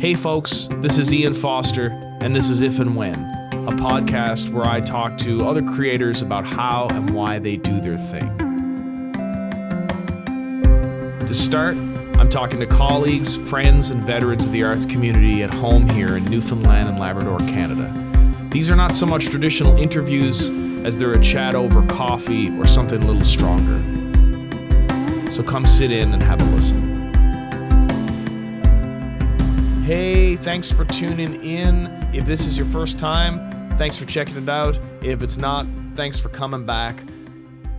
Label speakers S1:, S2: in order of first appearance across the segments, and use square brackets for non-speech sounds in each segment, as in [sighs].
S1: Hey, folks, this is Ian Foster, and this is If and When, a podcast where I talk to other creators about how and why they do their thing. To start, I'm talking to colleagues, friends, and veterans of the arts community at home here in Newfoundland and Labrador, Canada. These are not so much traditional interviews as they're a chat over coffee or something a little stronger. So come sit in and have a listen. Hey, thanks for tuning in. If this is your first time, thanks for checking it out. If it's not, thanks for coming back.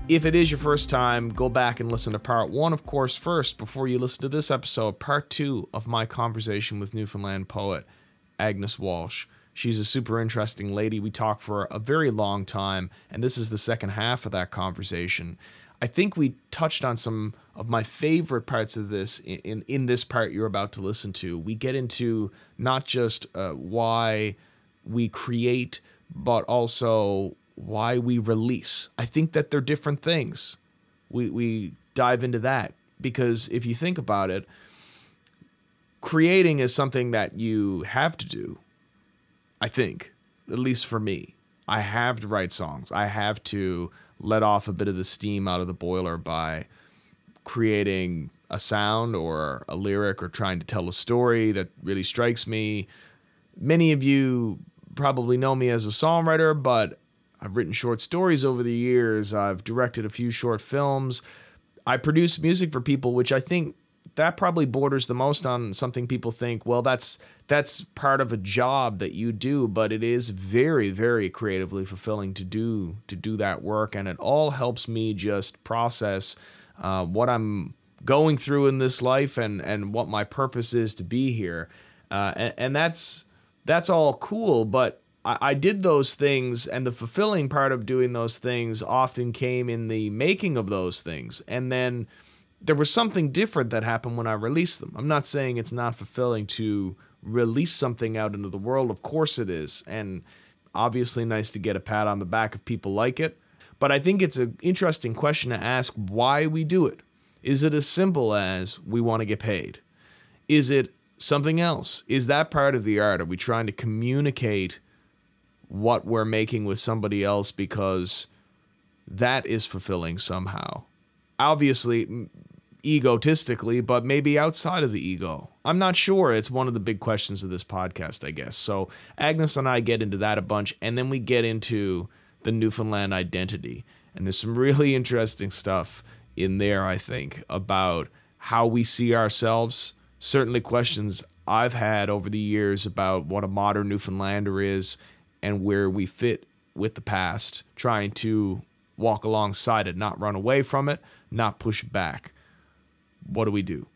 S1: If it is your first time, go back and listen to part one, of course, first before you listen to this episode, part two of my conversation with Newfoundland poet Agnes Walsh. She's a super interesting lady. We talked for a very long time, and this is the second half of that conversation. I think we touched on some of my favorite parts of this in, in, in this part you're about to listen to. We get into not just uh, why we create, but also why we release. I think that they're different things. We, we dive into that because if you think about it, creating is something that you have to do. I think, at least for me. I have to write songs. I have to let off a bit of the steam out of the boiler by creating a sound or a lyric or trying to tell a story that really strikes me. Many of you probably know me as a songwriter, but I've written short stories over the years. I've directed a few short films. I produce music for people, which I think that probably borders the most on something people think well that's that's part of a job that you do but it is very very creatively fulfilling to do to do that work and it all helps me just process uh, what i'm going through in this life and and what my purpose is to be here uh, and, and that's that's all cool but I, I did those things and the fulfilling part of doing those things often came in the making of those things and then there was something different that happened when I released them. I'm not saying it's not fulfilling to release something out into the world. Of course it is. And obviously nice to get a pat on the back if people like it. But I think it's an interesting question to ask why we do it. Is it as simple as we want to get paid? Is it something else? Is that part of the art? Are we trying to communicate what we're making with somebody else because that is fulfilling somehow? Obviously, egotistically, but maybe outside of the ego. I'm not sure. It's one of the big questions of this podcast, I guess. So Agnes and I get into that a bunch, and then we get into the Newfoundland identity. And there's some really [laughs] interesting stuff in there, I think, about how we see ourselves. Certainly, questions I've had over the years about what a modern Newfoundlander is and where we fit with the past, trying to walk alongside it, not run away from it, not push back what do we do?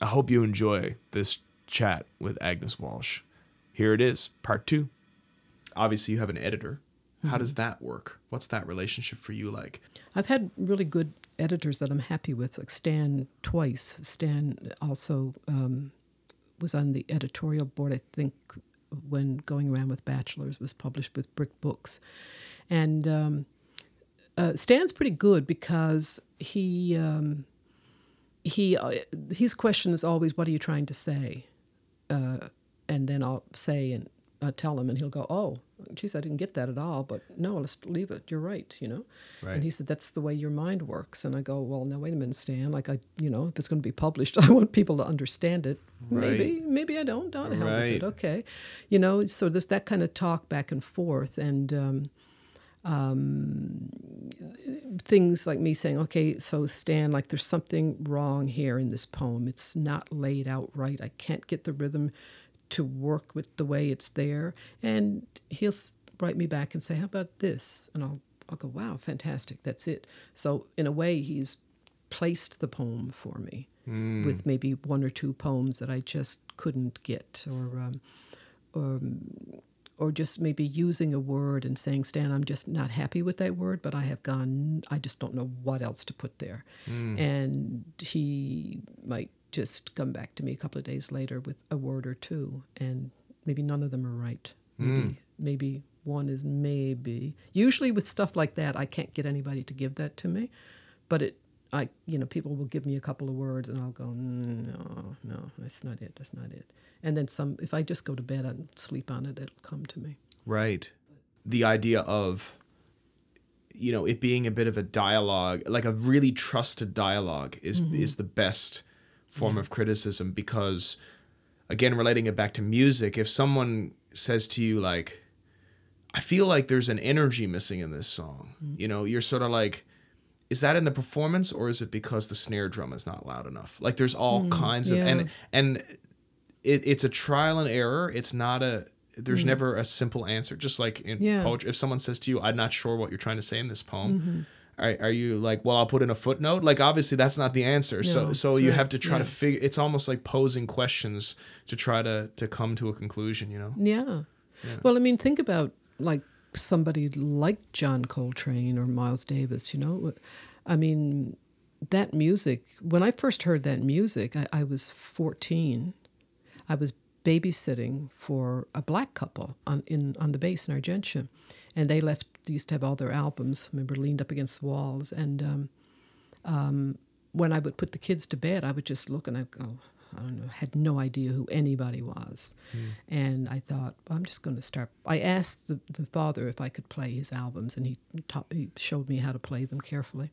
S1: I hope you enjoy this chat with Agnes Walsh. Here it is, part two. Obviously, you have an editor. How mm-hmm. does that work? What's that relationship for you like?
S2: I've had really good editors that I'm happy with, like Stan twice. Stan also um, was on the editorial board, I think, when Going Around with Bachelors was published with Brick Books. And um, uh, Stan's pretty good because he. Um, he uh, his question is always, "What are you trying to say?" Uh, and then I'll say and uh, tell him, and he'll go, "Oh, geez, I didn't get that at all." But no, let's leave it. You're right, you know. Right. And he said, "That's the way your mind works." And I go, "Well, now wait a minute, Stan. Like I, you know, if it's going to be published, [laughs] I want people to understand it. Right. Maybe, maybe I don't. Don't help right. it. Okay, you know. So there's that kind of talk back and forth, and." Um, um, things like me saying, okay, so Stan, like there's something wrong here in this poem. It's not laid out right. I can't get the rhythm to work with the way it's there. And he'll write me back and say, how about this? And I'll, I'll go, wow, fantastic. That's it. So in a way, he's placed the poem for me mm. with maybe one or two poems that I just couldn't get or, um, or um, or just maybe using a word and saying, Stan, I'm just not happy with that word, but I have gone, I just don't know what else to put there. Mm. And he might just come back to me a couple of days later with a word or two, and maybe none of them are right. Maybe, mm. maybe one is maybe. Usually with stuff like that, I can't get anybody to give that to me, but it I, you know, people will give me a couple of words and I'll go, "Mm, no, no, that's not it. That's not it. And then some, if I just go to bed and sleep on it, it'll come to me.
S1: Right. The idea of, you know, it being a bit of a dialogue, like a really trusted dialogue, is is the best form of criticism because, again, relating it back to music, if someone says to you like, "I feel like there's an energy missing in this song," mm-hmm. you know, you're sort of like. Is that in the performance, or is it because the snare drum is not loud enough? Like, there's all mm, kinds of
S2: yeah.
S1: and and it, it's a trial and error. It's not a there's mm. never a simple answer. Just like in
S2: Yeah.
S1: poetry, if someone says to you, "I'm not sure what you're trying to say in this poem," mm-hmm. Are, are you like, "Well, I'll put in a footnote"? Like obviously that's not the answer. so
S2: No,
S1: so
S2: that's
S1: you
S2: right.
S1: have to try to figure. It's almost like posing questions to try to to come to a conclusion. You know?
S2: Yeah. Well, I mean, think about like somebody like John Coltrane or Miles Davis, you know? I mean, that music, when I first heard that music, I, I was 14. I was babysitting for a black couple on, in, on the base in Argentia. And they left, used to have all their albums, I remember, leaned up against the walls. And um, um, when I would put the kids to bed, I would just look and I'd go, I don't know, had no idea who anybody was. And I thought, I'm just going to start. I asked the, the father if I could play his albums, and he taught, he showed me how to play them carefully.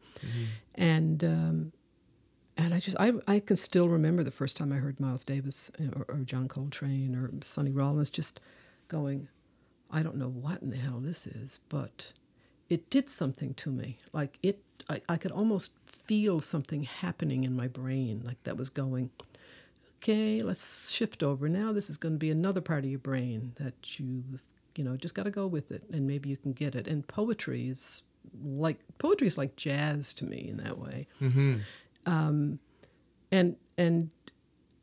S2: And um, and I just I, I can still remember the first time I heard Miles Davis or, or John Coltrane or Sonny Rollins just going, I don't know what in the hell this is, but it did something to me. Like it, I, I could almost feel something happening in my brain, like that was going, okay, let's shift over. Now this is going to be another part of your brain that you, you know, just got to go with it, and maybe you can get it. And poetry is like poetry is like jazz to me in that way. Um, and and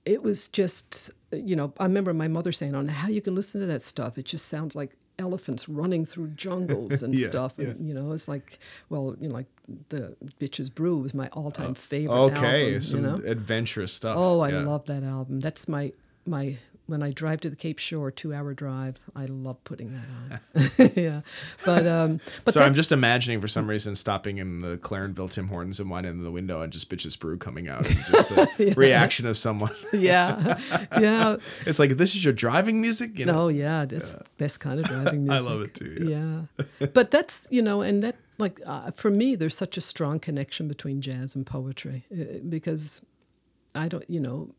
S2: it was just you know I remember my mother saying on how you can listen to that stuff. It just sounds like elephants running through jungles [laughs] and
S1: Yeah,
S2: stuff. And you know, it's like well, you know, like the Bitches Brew was my all-time oh, favorite.
S1: Okay,
S2: album,
S1: some
S2: you know?
S1: adventurous stuff.
S2: Oh, I
S1: Yeah.
S2: love that album. That's my my when I drive to the Cape Shore, two hour drive. I love putting that on. [laughs] yeah, but um, but
S1: so I'm just imagining for some reason stopping in the Clarenville Tim Hortons and winding in the window and just bitches brew coming out and just the [laughs] reaction of someone. [laughs]
S2: yeah, yeah.
S1: It's like this is your driving music, you know?
S2: Oh yeah, that's best kind of driving music.
S1: I love it too,
S2: Yeah, but that's you know, and that like uh, for me, there's such a strong connection between jazz and poetry uh, because I don't, you know,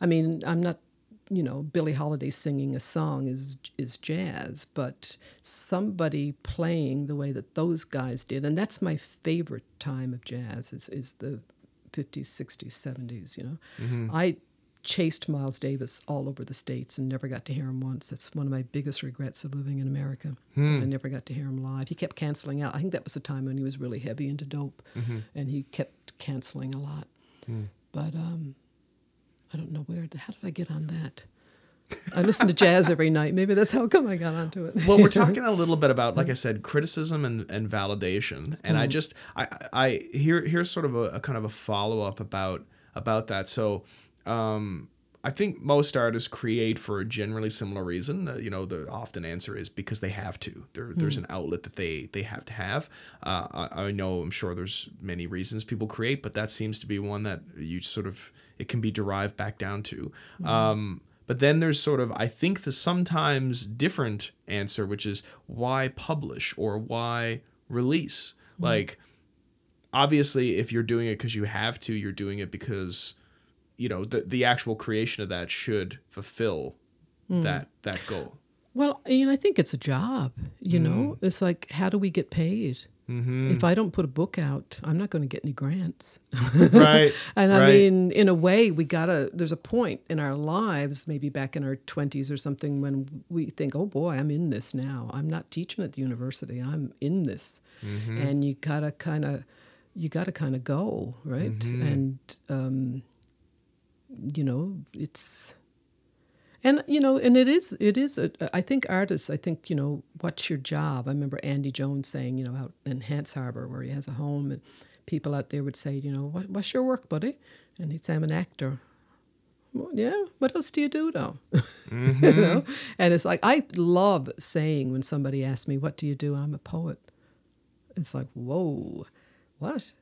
S2: I mean, I'm not, you know, Billie Holiday singing a song is is jazz, but somebody playing the way that those guys did, and that's my favorite time of jazz is is the 50s, 60s, 70s. You know, mm-hmm. I chased Miles Davis all over the states and never got to hear him once. That's one of my biggest regrets of living in America. that hmm. I never got to hear him live. He kept canceling out. I think that was the time when he was really heavy into dope, mm-hmm. and he kept canceling a lot. Hmm. But um, I don't know where. How did I get on that? I listen to jazz every night. Maybe that's how come I got onto it.
S1: well we're [laughs] talking a little bit about like i said criticism and, and validation and i just i i here here's sort of a, a kind of a follow-up about about that so um I think most artists create for a generally similar reason. Uh, you know, the often answer is because they have to. There, There's an outlet that they they have to have. Uh, I, I know, I'm sure there's many reasons people create, but that seems to be one that you sort of it can be derived back down to. Mm-hmm. Um, but then there's sort of, I think, the sometimes different answer, which is why publish or why release? Mm-hmm. Like, obviously, if you're doing it because you have to, you're doing it because, you know, the, the actual creation of that should fulfill hmm. that that goal.
S2: Well, you know, I think it's a job. You know, hmm. it's like how do we get paid? Mm-hmm. If I don't put a book out, I'm not going to get any grants. [laughs]
S1: Right.
S2: And I
S1: right.
S2: mean, in a way, we gotta. There's a point in our lives, maybe back in our 20s or something, when we think, "Oh boy, I'm in this now. I'm not teaching at the university. I'm in this," mm-hmm. and you gotta kind of, you gotta kind of go right. Mm-hmm. And um, you know, it's, and you know, and it is, it is. A, I think artists. I think you know, what's your job? I remember Andy Jones saying, you know, out in Hants Harbor where he has a home, and people out there would say, you know, what, what's your work, buddy? And he'd say, I'm an actor. Well, yeah. What else do you do, though? [laughs] you mm-hmm. know. And it's like I love saying when somebody asks me, "What do you do?" I'm a poet. It's like, whoa, what?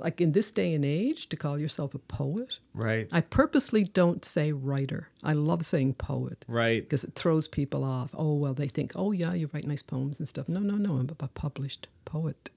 S2: Like in this day and age, to call yourself a poet.
S1: Right.
S2: I purposely don't say writer. I love saying poet
S1: Right.
S2: because it throws people off. Oh, well, they think, oh, yeah, you write nice poems and stuff. No, no, no. I'm a published poet.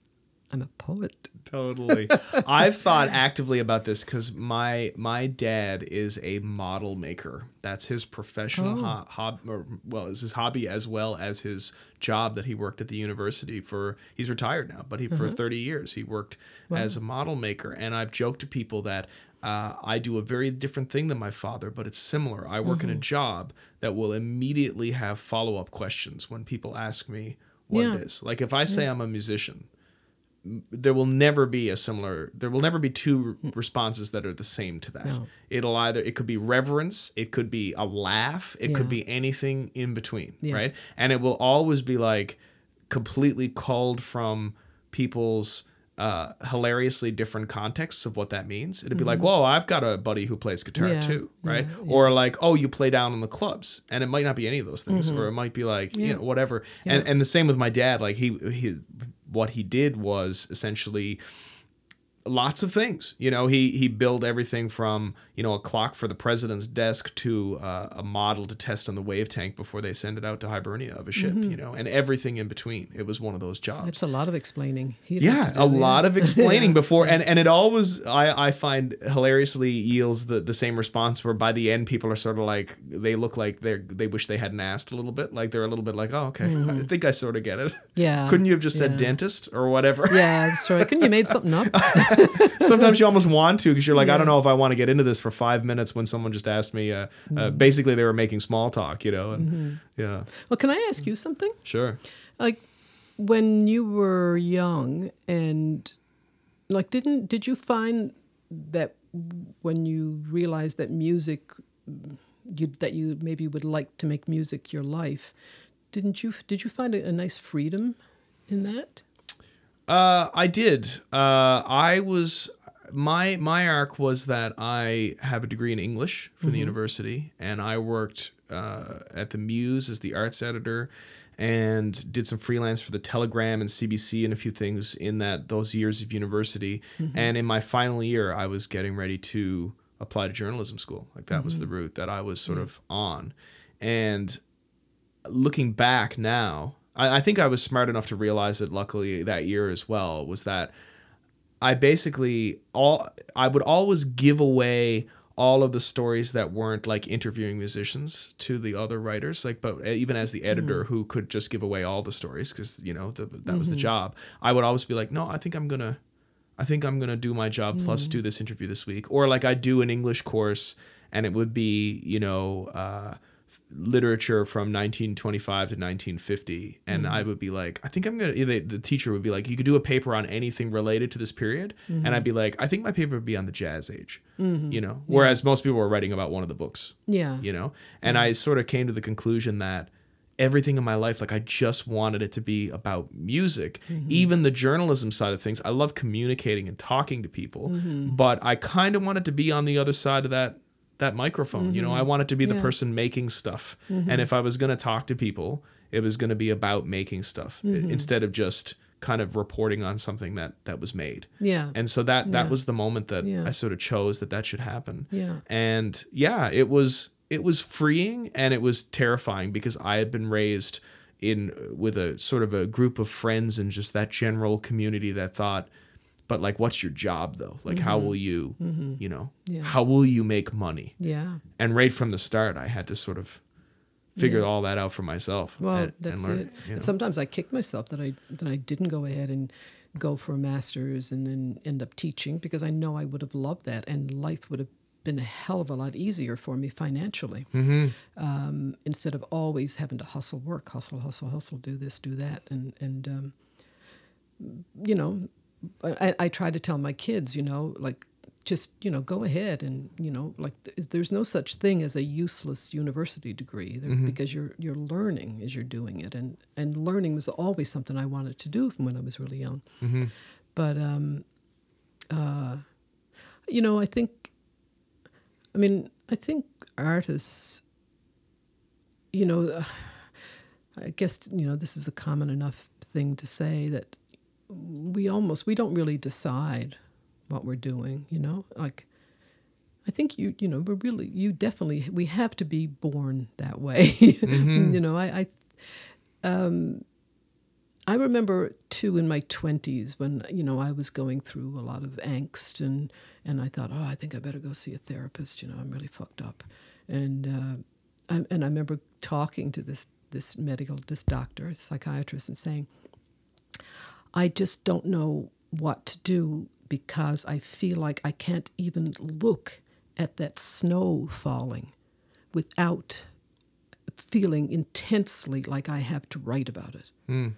S2: I'm a poet.
S1: Totally. [laughs] I've thought actively about this because my my dad is a model maker. That's his professional
S2: Oh.
S1: ho- hob, or well, is his hobby as well as his job that he worked at the university for. He's retired now, but he for
S2: Uh-huh.
S1: thirty years he worked as a model maker. And I've joked to people that. Uh, I do a very different thing than my father, but it's similar. I work in
S2: Mm-hmm.
S1: a job that will immediately have follow up questions when people ask me what
S2: Yeah.
S1: it is. Like if I say I'm a musician, there will never be a similar there will never be two responses that are the same to that.
S2: No.
S1: it'll either it could be reverence it could be a laugh it could be anything in between
S2: Yeah.
S1: right? And it will always be like completely culled from people's uh, hilariously different contexts of what that means. It'd be like whoa i've got a buddy who plays guitar
S2: Mm-hmm. Yeah,
S1: too right?
S2: Yeah,
S1: or like oh you play down in the clubs. And it might not be any of those things or it might be like you
S2: Mm-hmm. Yeah.
S1: know whatever. And and the same with my dad like he he what he did was essentially lots of things. You know, he he built everything from you know a clock for the president's desk to uh, a model to test on the wave tank before they send it out to Hibernia of a ship.
S2: Mm-hmm.
S1: You know, and everything in between. It was one of those jobs.
S2: It's a lot of explaining. He'd
S1: yeah, a
S2: it,
S1: lot [laughs]
S2: yeah.
S1: of explaining before, and and it always I I find hilariously yields the the same response where by the end people are sort of like they look like they they wish they hadn't asked a little bit, like they're a little bit like oh okay, I think I sort of get it.
S2: Mm-hmm. Yeah. [laughs]
S1: Couldn't you have just said dentist or whatever?
S2: Yeah, that's right. Couldn't you made something up? [laughs] [laughs]
S1: sometimes you almost want to because you're like, I don't know if I want to get into this for five minutes when someone just asked me. Uh, uh,
S2: Mm-hmm.
S1: basically, they were making small talk, you know. And, Yeah,
S2: Well, can I ask you something?
S1: sure.
S2: Like when you were young and like didn't did you find that when you realized that music you that you maybe would like to make music your life, didn't you did you find a, a nice freedom in that?
S1: Uh, I did. Uh, I was my my arc was that I have a degree in English from the university, and I worked uh, at the Muse as the arts editor, and did some freelance for the Telegram and CBC and a few things in that those years of university. And in my final year, I was getting ready to apply to journalism school. Like that was the route that I was sort of on, and looking back now, I, I think I was smart enough to realize that luckily that year as well was that I basically all I would always give away all of the stories that weren't like interviewing musicians to the other writers like but eh, even as the hmm. editor who could just give away all the stories because you know the, that was the mm-hmm. job. I would always be like no i think i'm gonna i think i'm gonna do my job plus hmm. do this interview this week. Or like i do an english course and it would be you know uh, literature from 1925 to 1950 and mm-hmm. i would be like i think i'm gonna eh, the, the teacher would be like you could do a paper on anything related to this period and mm-hmm. i'd be like i think my paper would be on the jazz age mm-hmm. you know? Whereas most people were writing about one of the books
S2: Yeah.
S1: you know? And i sort of came to the conclusion that everything in my life like i just wanted it to be about music. Even the journalism side of things i love communicating and talking to people but i kind of wanted to be on the other side of that that microphone you know i mm-hmm. wanted to be the person making stuff and mm-hmm. if i was going to talk to people it was going to be about making stuff i- mm-hmm. instead of just kind of reporting on something that that was made
S2: Yeah.
S1: and so that that
S2: Yeah.
S1: was the moment that
S2: Yeah.
S1: i sort of chose that that should happen
S2: Yeah.
S1: and yeah it was it was freeing and it was terrifying because i had been raised in with a sort of a group of friends and just that general community that thought but like what's your job though like how will you you know
S2: Mm-hmm. Yeah.
S1: how will you make money
S2: yeah.
S1: and right from the start i had to sort of figure
S2: Yeah.
S1: all that out for myself
S2: Well,
S1: and, and
S2: that's
S1: learn,
S2: it.
S1: you know?
S2: Sometimes I kick myself that I that I didn't go ahead and go for a master's and then end up teaching because I know I would have loved that and life would have been a hell of a lot easier for me financially
S1: Mm-hmm.
S2: um, instead of always having to hustle work, hustle, hustle, hustle, do this, do that, and and um, you know, I, I try to tell my kids, you know, like just you know go ahead and you know like th- there's no such thing as a useless university degree there, because you're you're learning as you're doing it. And and learning was always something I wanted to do from when I was really young. But um uh you know I think I mean I think artists you know [sighs] I guess you know this is a common enough thing to say that we almost we don't really decide what we're doing. You know, like I think you you know we're really you definitely we have to be born that way. [laughs] you know, I I, um, I remember too in my twenties when you know I was going through a lot of angst and and I thought, oh, I think I better go see a therapist. You know, I'm really fucked up, and uh, I, and I remember talking to this this medical this doctor, psychiatrist, and saying, I just don't know what to do because I feel like I can't even look at that snow falling without feeling intensely like I have to write about it.
S1: Mm.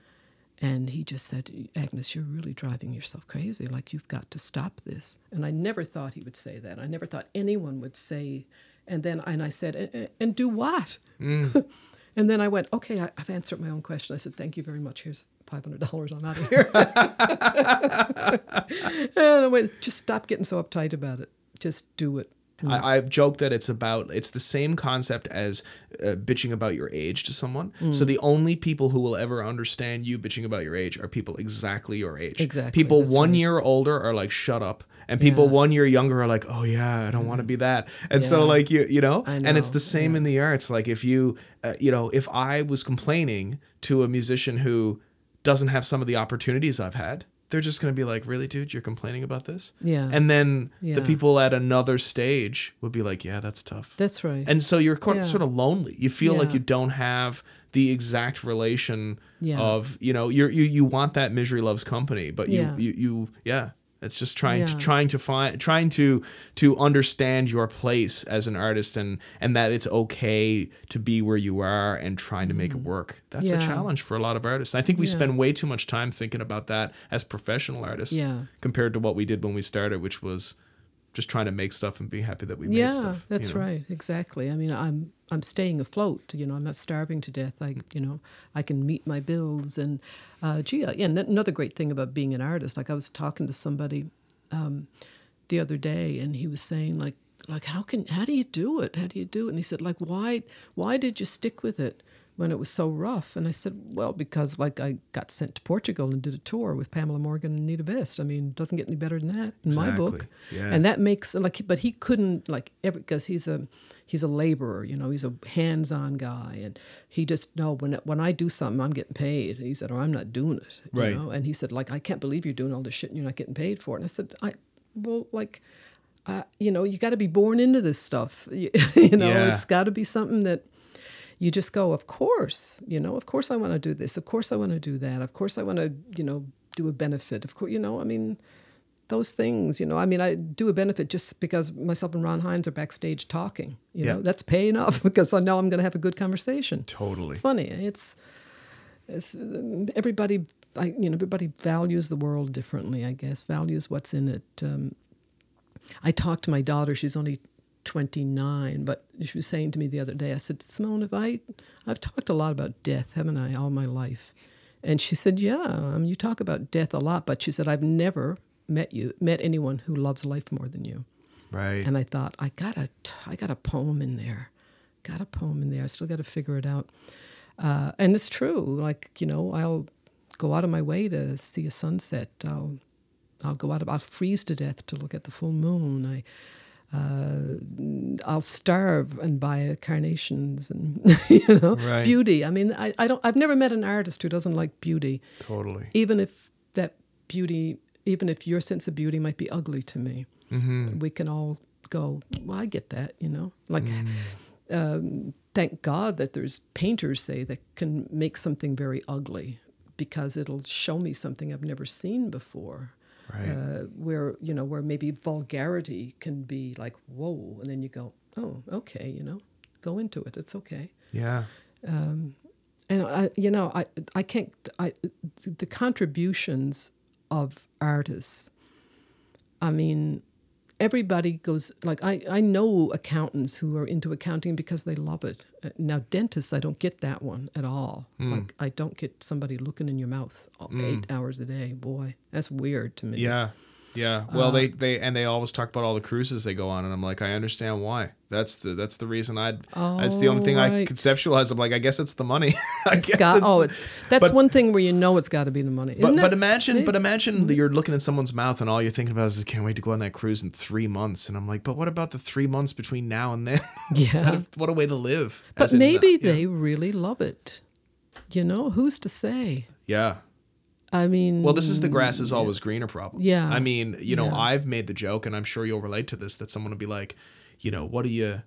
S2: And he just said, Agnes, you're really driving yourself crazy. Like, you've got to stop this. And I never thought he would say that. I never thought anyone would say, and then and I said, and, do what?
S1: Mm. [laughs]
S2: and then I went, okay, I, have answered my own question. I said, thank you very much. Here's $500. I'm out of here. [laughs] and I went, just stop getting so uptight about it. Just do it.
S1: Mm. I, I've joked that it's about it's the same concept as uh, bitching about your age to someone. Mm. So the only people who will ever understand you bitching about your age are people exactly your age.
S2: Exactly.
S1: People one year older are like, "Shut up," and people yeah. one year younger are like, "Oh yeah, I don't mm. want to be that." And yeah. so like you you know? know? and it's the same yeah. in the arts. Like if you uh, you know if I was complaining to a musician who doesn't have some of the opportunities I've had they're just going to be like, "Really, dude, you're complaining about this?"
S2: Yeah.
S1: And then yeah. the people at another stage would be like, "Yeah, that's tough."
S2: That's right.
S1: And so you're yeah. sort of lonely. You feel yeah. like you don't have the exact relation of, you know, you're, you you want that misery loves company, but you you, you yeah, it's just trying yeah. to trying to find trying to to understand your place as an artist and and that it's okay to be where you are and trying to make it mm. work. That's yeah. a challenge for a lot of artists. I think we yeah. spend way too much time thinking about that as professional artists compared to what we did when we started, which was just trying to make stuff and be happy that we made
S2: yeah,
S1: stuff.
S2: Yeah, that's
S1: you know?
S2: right. Exactly. I mean, I'm I'm staying afloat. You know, I'm not starving to death. I you know I can meet my bills. And uh, gee, uh, yeah, another great thing about being an artist. Like I was talking to somebody um, the other day, and he was saying like like how can how do you do it? How do you do it? And he said like why why did you stick with it? When it was so rough. And I said, well, because like I got sent to Portugal and did a tour with Pamela Morgan and Nita Best. I mean, it doesn't get any better than that in exactly. my book.
S1: Yeah.
S2: And that makes like, but he couldn't like ever because he's a he's a laborer. You know, he's a hands-on guy, and he just no when when I do something, I'm getting paid. He said, or I'm not doing it.
S1: right.
S2: Know? And he said, like, I can't believe you're doing all this shit and you're not getting paid for it. And I said, I well, like. Uh, you know, you got to be born into this stuff. [laughs] you, know, yeah. it's got to be something that you just go, of course, you know, of course I want to do this. Of course I want to do that. Of course I want to, you know, do a benefit. Of course, you know, I mean, those things, you know, I mean, I do a benefit just because myself and Ron Hynes are backstage talking, you know, that's pay enough [laughs] because I know I'm going to have a good conversation.
S1: Totally.
S2: Funny. It's, it's everybody, I, you know, everybody values the world differently, I guess, values what's in it. Um, I talked to my daughter, she's only 29, but she was saying to me the other day, I said, Simone, have I, I've talked a lot about death, haven't I, all my life? And she said, Yeah, um, you talk about death a lot, but she said, I've never met you, met anyone who loves life more than you.
S1: Right.
S2: And I thought, I got a, I got a poem in there, got a poem in there. I still got to figure it out. Uh, and it's true. Like you know, I'll go out of my way to see a sunset. I'll, I'll go out. Of, I'll freeze to death to look at the full moon. I, uh, I'll starve and buy carnations and [laughs] you know right. beauty. I mean, I, I don't. I've never met an artist who doesn't like beauty.
S1: Totally.
S2: Even if that beauty, even if your sense of beauty might be ugly to me,
S1: mm-hmm.
S2: we can all go. Well, I get that. You know, like. Mm. Um, thank God that there's painters say that can make something very ugly because it'll show me something I've never seen before
S1: right. uh,
S2: where you know where maybe vulgarity can be like whoa, and then you go, oh, okay, you know, go into it. It's okay.
S1: Yeah.
S2: Um, and I, you know, I I can't. I the contributions of artists. I mean, everybody goes like I, I know accountants who are into accounting because they love it. Uh, now dentists i don't get that one at all. Mm. like i don't get somebody looking in your mouth mm. eight hours a day. Boy that's weird to me.
S1: Yeah Yeah. Well, they they and they always talk about all the cruises they go on, and I'm like, I understand why. That's the that's the reason I'd. that's the only thing I conceptualize. I'm like, I guess it's the money. [laughs] I
S2: It's
S1: guess
S2: got, oh, it's that's
S1: but-
S2: one thing where you know it's got to be the money.
S1: But, but
S2: it?
S1: imagine, but imagine that you're looking at someone's mouth and all you're thinking about is, I can't wait to go on that cruise in three months. And I'm like, but what about the three months between now and then? [laughs]
S2: Yeah.
S1: what, a, what a way to live.
S2: But
S1: As in, uh,
S2: maybe
S1: yeah.
S2: they really love it. You know, who's to say?
S1: Yeah.
S2: I mean,
S1: Well, this is the grass is always greener problem.
S2: Yeah.
S1: I mean, you know,
S2: Yeah.
S1: I've made the joke, and I'm sure you'll relate to this, that someone will be like, you know, what are you,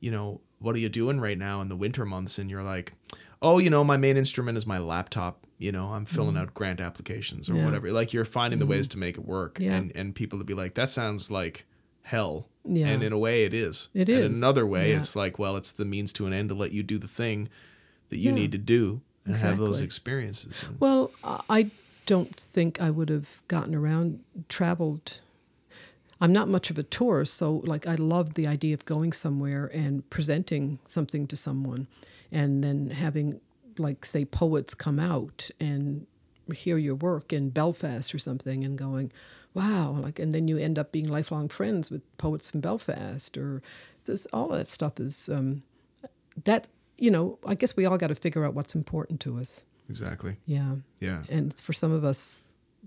S1: you know, what are you doing right now in the winter months? And you're like, oh, you know, my main instrument is my laptop. You know, I'm filling out grant applications or
S2: Mm-hmm. Yeah. Mm-hmm.
S1: whatever. Like you're finding the ways to make it work.
S2: Yeah.
S1: And and people would be like, that sounds like hell.
S2: Yeah.
S1: And in a way, it is.
S2: It
S1: And
S2: is.
S1: in another way,
S2: Yeah.
S1: it's like, well, it's the means to an end to let you do the thing that you need to do and have those experiences.
S2: Well, I don't think I would have gotten around, traveled. I'm not much of a tourist, so like I loved the idea of going somewhere and presenting something to someone, and then having like say poets come out and hear your work in Belfast or something, and going, wow, like, and then you end up being lifelong friends with poets from Belfast, or this all that stuff is um, that you know. I guess we all got to figure out what's important to us.
S1: Exactly.
S2: Yeah
S1: Yeah.
S2: and for some of us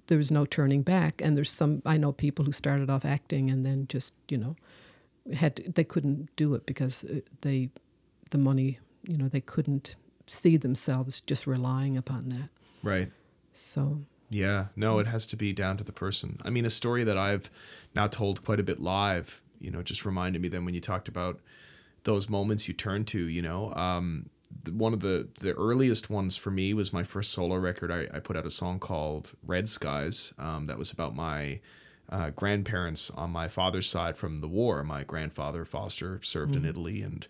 S2: there was no turning back and there's some i know people who started off acting and then just you know had to, they couldn't do it because uh, they the money you know they couldn't see themselves just relying upon that
S1: Right.
S2: so
S1: Yeah, no, it has to be down to the person. I mean, a story that I've now told quite a bit live, you know, just reminded me then when you talked about those moments you turn to, you know, um, one of the the earliest ones for me was my first solo record. I, I put out a song called Red Skies. Um, that was about my uh, grandparents on my father's side from the war. My grandfather Foster served in Italy and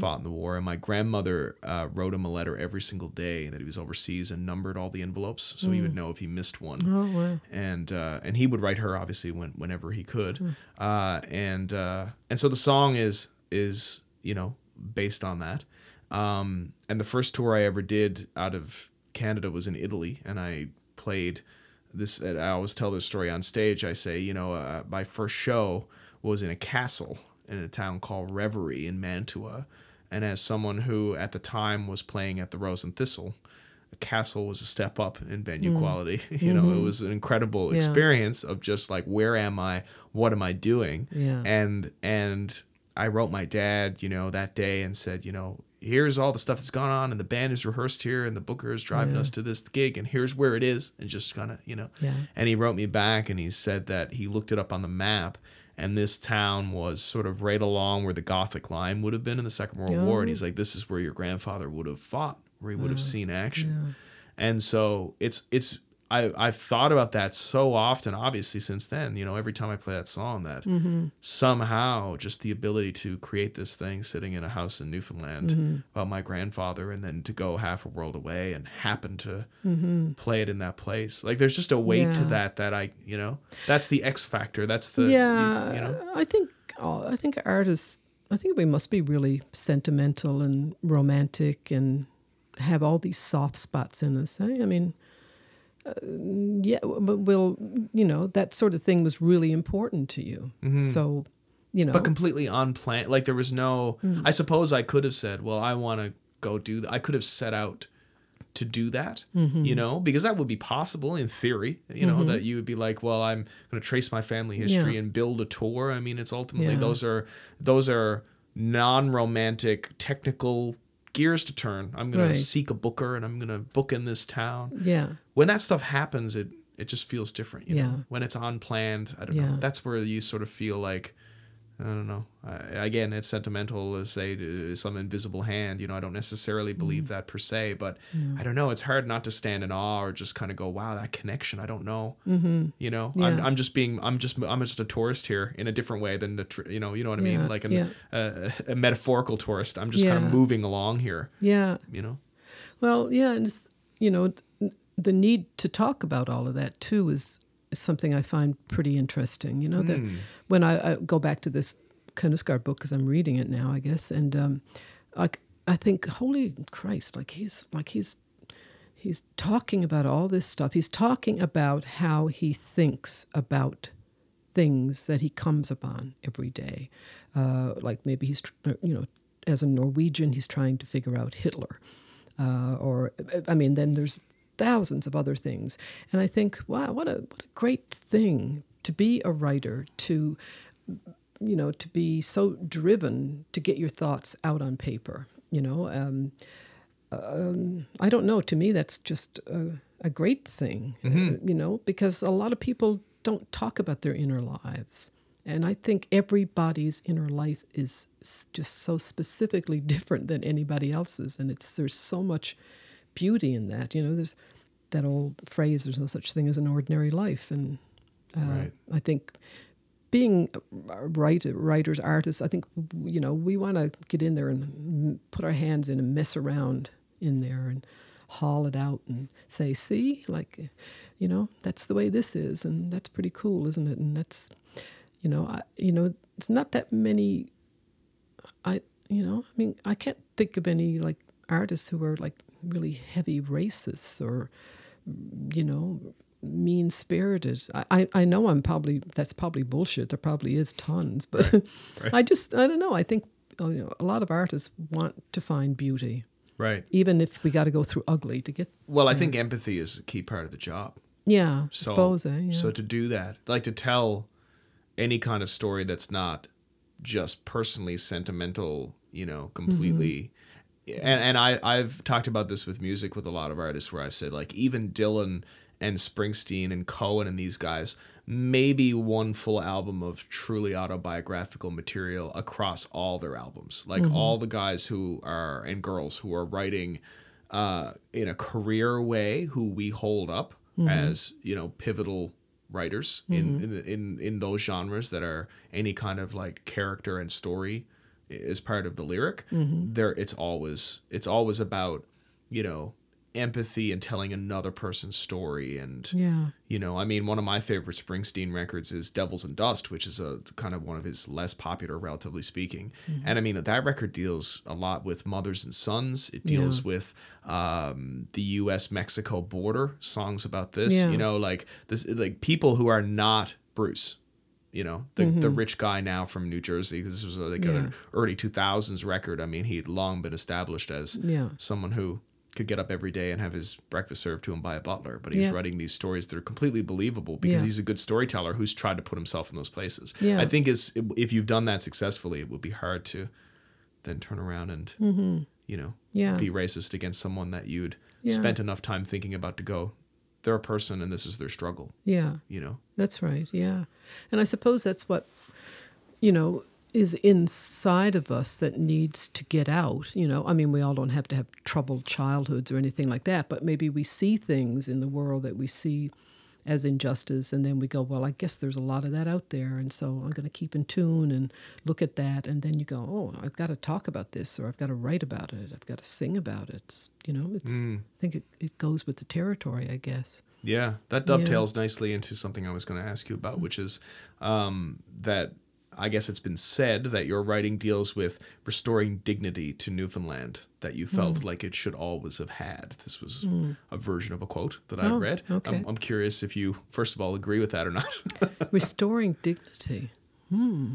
S1: fought in the war, and my grandmother uh, wrote him a letter every single day that he was overseas and numbered all the envelopes so he would know if he missed one
S2: oh wow
S1: and uh, and he would write her obviously when whenever he could, uh, and uh, and so the song is is you know based on that. Um, and the first tour I ever did out of Canada was in Italy, and I played this. and I always tell this story on stage. I say, you know, uh, my first show was in a castle in a town called Revere in Mantua, and as someone who at the time was playing at the Rose and Thistle. A castle was a step up in venue quality. [laughs] You know, it was an incredible
S2: Mm. Mm-hmm. Yeah.
S1: experience of just like, where am I? What am I doing?
S2: Yeah.
S1: And and I wrote my dad, you know, that day and said, you know, here's all the stuff that's gone on, and the band is rehearsed here, and the booker is driving
S2: Yeah.
S1: us to this gig, and here's where it is, and just kind of, you know.
S2: Yeah.
S1: And he wrote me back, and he said that he looked it up on the map, and this town was sort of right along where the Gothic line would have been in the Second World War, and
S2: Oh.
S1: he's like, this is where your grandfather would have fought, where he would have oh. seen action. And so it's it's I I've thought about that so often, obviously since then. You know, every time I play that song, that mm-hmm. somehow just the ability to create this thing sitting in a house in Newfoundland mm-hmm. about my grandfather, and then to go half a world away and happen to mm-hmm. play it in that place. Like there's just a weight to that that I you know that's the X factor. That's the
S2: yeah
S1: you, know
S2: i think oh, i think artists i think we must be really sentimental and romantic and have all these soft spots in us eh? i mean yeah but we'll you know that sort of thing was really important to you so you know
S1: but completely unplanned. Like there was no.
S2: Mm.
S1: I suppose I could have said, "Well, I want to go do." Th-. I could have set out to do that,
S2: Mm-hmm.
S1: you know, because that would be possible in theory. You know, that you would be like, "Well, I'm going to trace my family history
S2: Yeah.
S1: and build a tour." I mean, it's ultimately
S2: Yeah.
S1: those are those are non-romantic technical gears to turn. I'm going
S2: Right.
S1: to seek a booker and I'm going to book in this town
S2: yeah
S1: when that stuff happens, it it just feels different. You
S2: Yeah.
S1: know? When it's unplanned, I don't
S2: Yeah.
S1: know. That's where you sort of feel like, I don't know. I, again, it's sentimental to say to some invisible hand. You know, I don't necessarily believe
S2: Mm.
S1: that per se, but I don't know. It's hard not to stand in awe or just kind of go, "Wow, that connection." I don't know. Mm-hmm. You know, I'm, I'm just being, I'm just, I'm just a tourist here in a different way than the, you know, you know what I
S2: Yeah,
S1: mean, like an,
S2: yeah.
S1: a, a metaphorical tourist. I'm just kind of moving along here.
S2: yeah
S1: You know.
S2: Well, yeah, and it's, you know, the need to talk about all of that too is something I find pretty interesting. You know, that when I, I go back to this Knausgaard book because I'm reading it now, I guess, and um, like I think, holy Christ, like he's like he's he's talking about all this stuff. He's talking about how he thinks about things that he comes upon every day. Uh, like maybe he's, you know, as a Norwegian, he's trying to figure out Hitler. Uh, or, I mean, then there's thousands of other things. And I think, wow, what a, what a great thing to be a writer, to, you know, to be so driven to get your thoughts out on paper, you know. Um, um, I don't know. To me, that's just a, a great thing, you know, because a lot of people don't talk about their inner lives. And I think everybody's inner life is just so specifically [laughs] different than anybody else's, and it's there's so much beauty in that. You know, there's that old phrase: "There's no such thing as an ordinary life," and uh,
S1: Right.
S2: I think being writer, writers, artists, I think you know we want to get in there and put our hands in and mess around in there and haul it out and say, "See, like, you know, that's the way this is, and that's pretty cool, isn't it?" And that's, you know, I, you know, it's not that many. I, you know, I mean, I can't think of any like artists who are like really heavy racists or, you know, mean spirited. I, I, I know I'm probably that's probably bullshit. There probably is tons, but
S1: right. [laughs]
S2: I just I don't know. I think uh, you know, a lot of artists want to find beauty,
S1: Right.
S2: even if we got to go through ugly to get.
S1: Well, I think empathy is a key part of the job.
S2: Yeah,
S1: So,
S2: suppose. Eh? Yeah.
S1: so to do that, like to tell any kind of story that's not just personally sentimental, you know, completely. And and I I've talked about this with music with a lot of artists where I've said like even Dylan and Springsteen and Cohen and these guys maybe one full album of truly autobiographical material across all their albums. Like mm-hmm. all the guys who are and girls who are writing uh, in a career way who we hold up mm-hmm. as you know pivotal writers in mm-hmm. in, in in those genres that are any kind of like character and story is part of the lyric there it's always it's always about you know empathy and telling another person's story and
S2: yeah.
S1: you know, I mean, one of my favorite Springsteen records is Devils and Dust, which is a kind of one of his less popular, relatively speaking. And I mean, that record deals a lot with mothers and sons. It deals
S2: Yeah.
S1: with um, the U.S. Mexico border, songs about this.
S2: Yeah.
S1: You know, like this, like people who are not Bruce. You know, the the rich guy now from New Jersey. This was like
S2: Mm-hmm. Yeah.
S1: an early two thousands record. I mean, he had long been established as
S2: Yeah.
S1: someone who could get up every day and have his breakfast served to him by a butler, but he's
S2: Yeah.
S1: writing these stories that are completely believable because he's a good storyteller who's tried to put himself in those places.
S2: Yeah.
S1: I think is if you've done that successfully, it would be hard to then turn around and you know
S2: Mm-hmm. Yeah.
S1: be racist against someone that you'd spent enough time thinking about to go. They're a person and this is their struggle.
S2: Yeah.
S1: You know.
S2: That's right. Yeah. And I suppose that's what, you know, is inside of us that needs to get out. You know, I mean, we all don't have to have troubled childhoods or anything like that, but maybe we see things in the world that we see as injustice, and then we go, well, I guess there's a lot of that out there, and so I'm going to keep in tune and look at that, and then you go, oh, I've got to talk about this, or I've got to write about it, I've got to sing about it. It's, you know, it's. I think it, it goes with the territory, I guess.
S1: Yeah, that dovetails nicely into something I was going to ask you about, which is um, that I guess it's been said that your writing deals with restoring dignity to Newfoundland that you felt like it should always have had. This was a version of a quote that I
S2: Oh,
S1: read.
S2: okay.
S1: I'm, I'm curious if you, first of all, agree with that or not. [laughs]
S2: Restoring dignity. Hmm.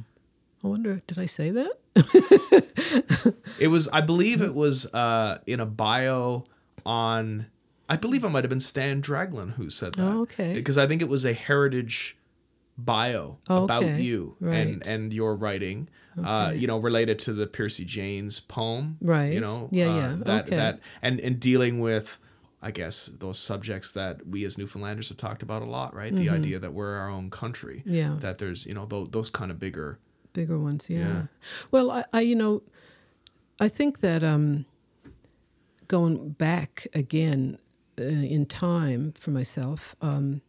S2: I wonder, did I say that? [laughs]
S1: it was, I believe it was uh, in a bio on, I believe it might have been Stan Dragland who said that.
S2: Oh, okay.
S1: Because I think it was a heritage bio
S2: Oh,
S1: about
S2: okay.
S1: you and
S2: Right.
S1: and your writing uh you know related to the Percy James poem
S2: Right.
S1: you know
S2: Yeah,
S1: uh,
S2: yeah.
S1: that
S2: Okay.
S1: that and and dealing with I guess those subjects that we as Newfoundlanders have talked about a lot right the idea that we're our own country
S2: Mm-hmm. Yeah.
S1: that there's you know those, those kind of bigger
S2: Bigger ones, yeah.
S1: Yeah.
S2: Well, I, I, you know, I think that um, going back again uh, in time for myself, um,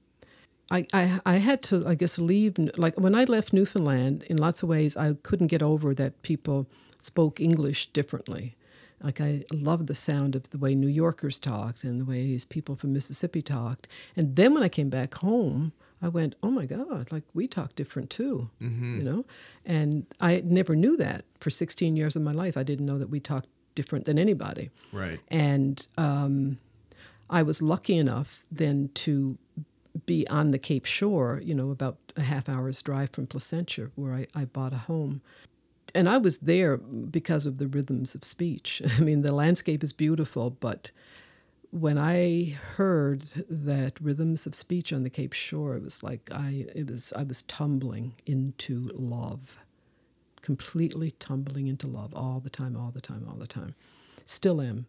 S2: I, I, I had to, I guess, leave. Like when I left Newfoundland, in lots of ways, I couldn't get over that people spoke English differently. Like I loved the sound of the way New Yorkers talked and the ways people from Mississippi talked. And then when I came back home, I went, oh my God, like we talk different too, you know? And I never knew that for 16 years of my life. I didn't know that we talked different than anybody.
S1: right
S2: And um, I was lucky enough then to be on the Cape Shore, you know, about a half hour's drive from Placentia, where I, I bought a home. And I was there because of the rhythms of speech. [laughs] I mean, the landscape is beautiful, but when I heard that rhythms of speech on the Cape Shore, it was like I it was I was tumbling into love, completely tumbling into love all the time, all the time, all the time. Still am.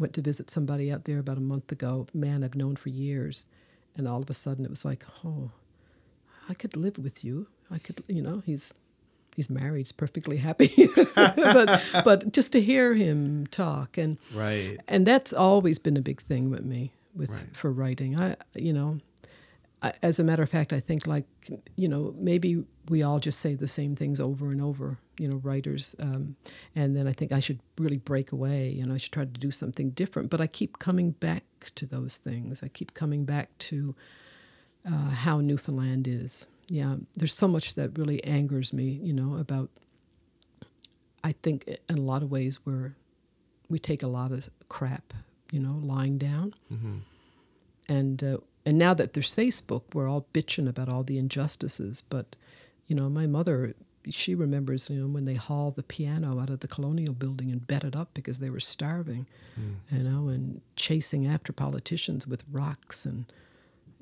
S2: Went to visit somebody out there about a month ago, man I've known for years, and all of a sudden it was like, oh, I could live with you. I could, you know, he's he's married, he's perfectly happy. [laughs] but but just to hear him talk and
S1: Right.
S2: and that's always been a big thing with me with
S1: Right.
S2: for writing. I you know, I, as a matter of fact, I think like you know maybe we all just say the same things over and over. You know, writers, um, and then I think I should really break away and I should try to do something different. But I keep coming back to those things. I keep coming back to uh, how Newfoundland is. Yeah, there's so much that really angers me. You know about. I think in a lot of ways we're we take a lot of crap, you know, lying down. And uh, and now that there's Facebook, we're all bitching about all the injustices. But you know, my mother, she remembers, you know, when they hauled the piano out of the colonial building and bet it up because they were starving, you know, and chasing after politicians with rocks. And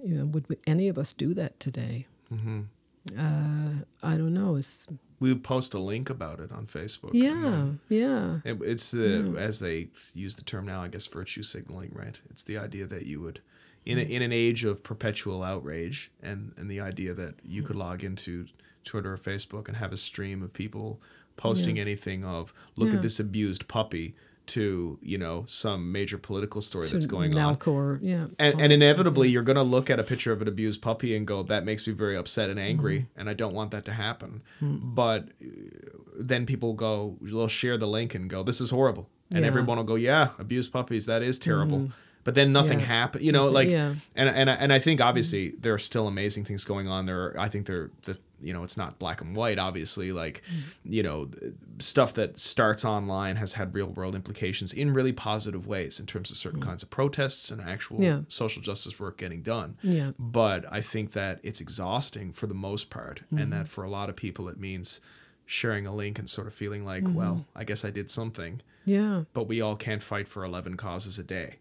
S2: you know, would we, any of us do that today? Uh, I don't know. It's
S1: We would post a link about it on Facebook.
S2: yeah, yeah,
S1: It, it's the as they use the term now, I guess virtue signaling, right? It's the idea that you would, in a, in an age of perpetual outrage, and and the idea that you could log into Twitter or Facebook and have a stream of people posting
S2: Yeah.
S1: anything of look
S2: Yeah.
S1: at this abused puppy to you know some major political story
S2: To
S1: that's going on.
S2: Nalcor, yeah,
S1: And, and
S2: stuff,
S1: inevitably,
S2: yeah.
S1: you're going to look at a picture of an abused puppy and go, "That makes me very upset and angry,
S2: Mm-hmm.
S1: and I don't want that to happen."
S2: Mm.
S1: But uh, then people go, they'll share the link and go, "This is horrible," and everyone will go, "Yeah, abused puppies, that is terrible." But then nothing
S2: Yeah.
S1: happened, you know. Like,
S2: Yeah.
S1: and and I- and I think obviously there are still amazing things going on there. I think there that you know it's not black and white. Obviously, like you know stuff that starts online has had real world implications in really positive ways in terms of certain kinds of protests and actual
S2: Yeah.
S1: social justice work getting done.
S2: Yeah.
S1: But I think that it's exhausting for the most part,
S2: Mm-hmm.
S1: and that for a lot of people it means sharing a link and sort of feeling like,
S2: Mm-hmm.
S1: well, I guess I did something.
S2: yeah.
S1: But we all can't fight for eleven causes a day.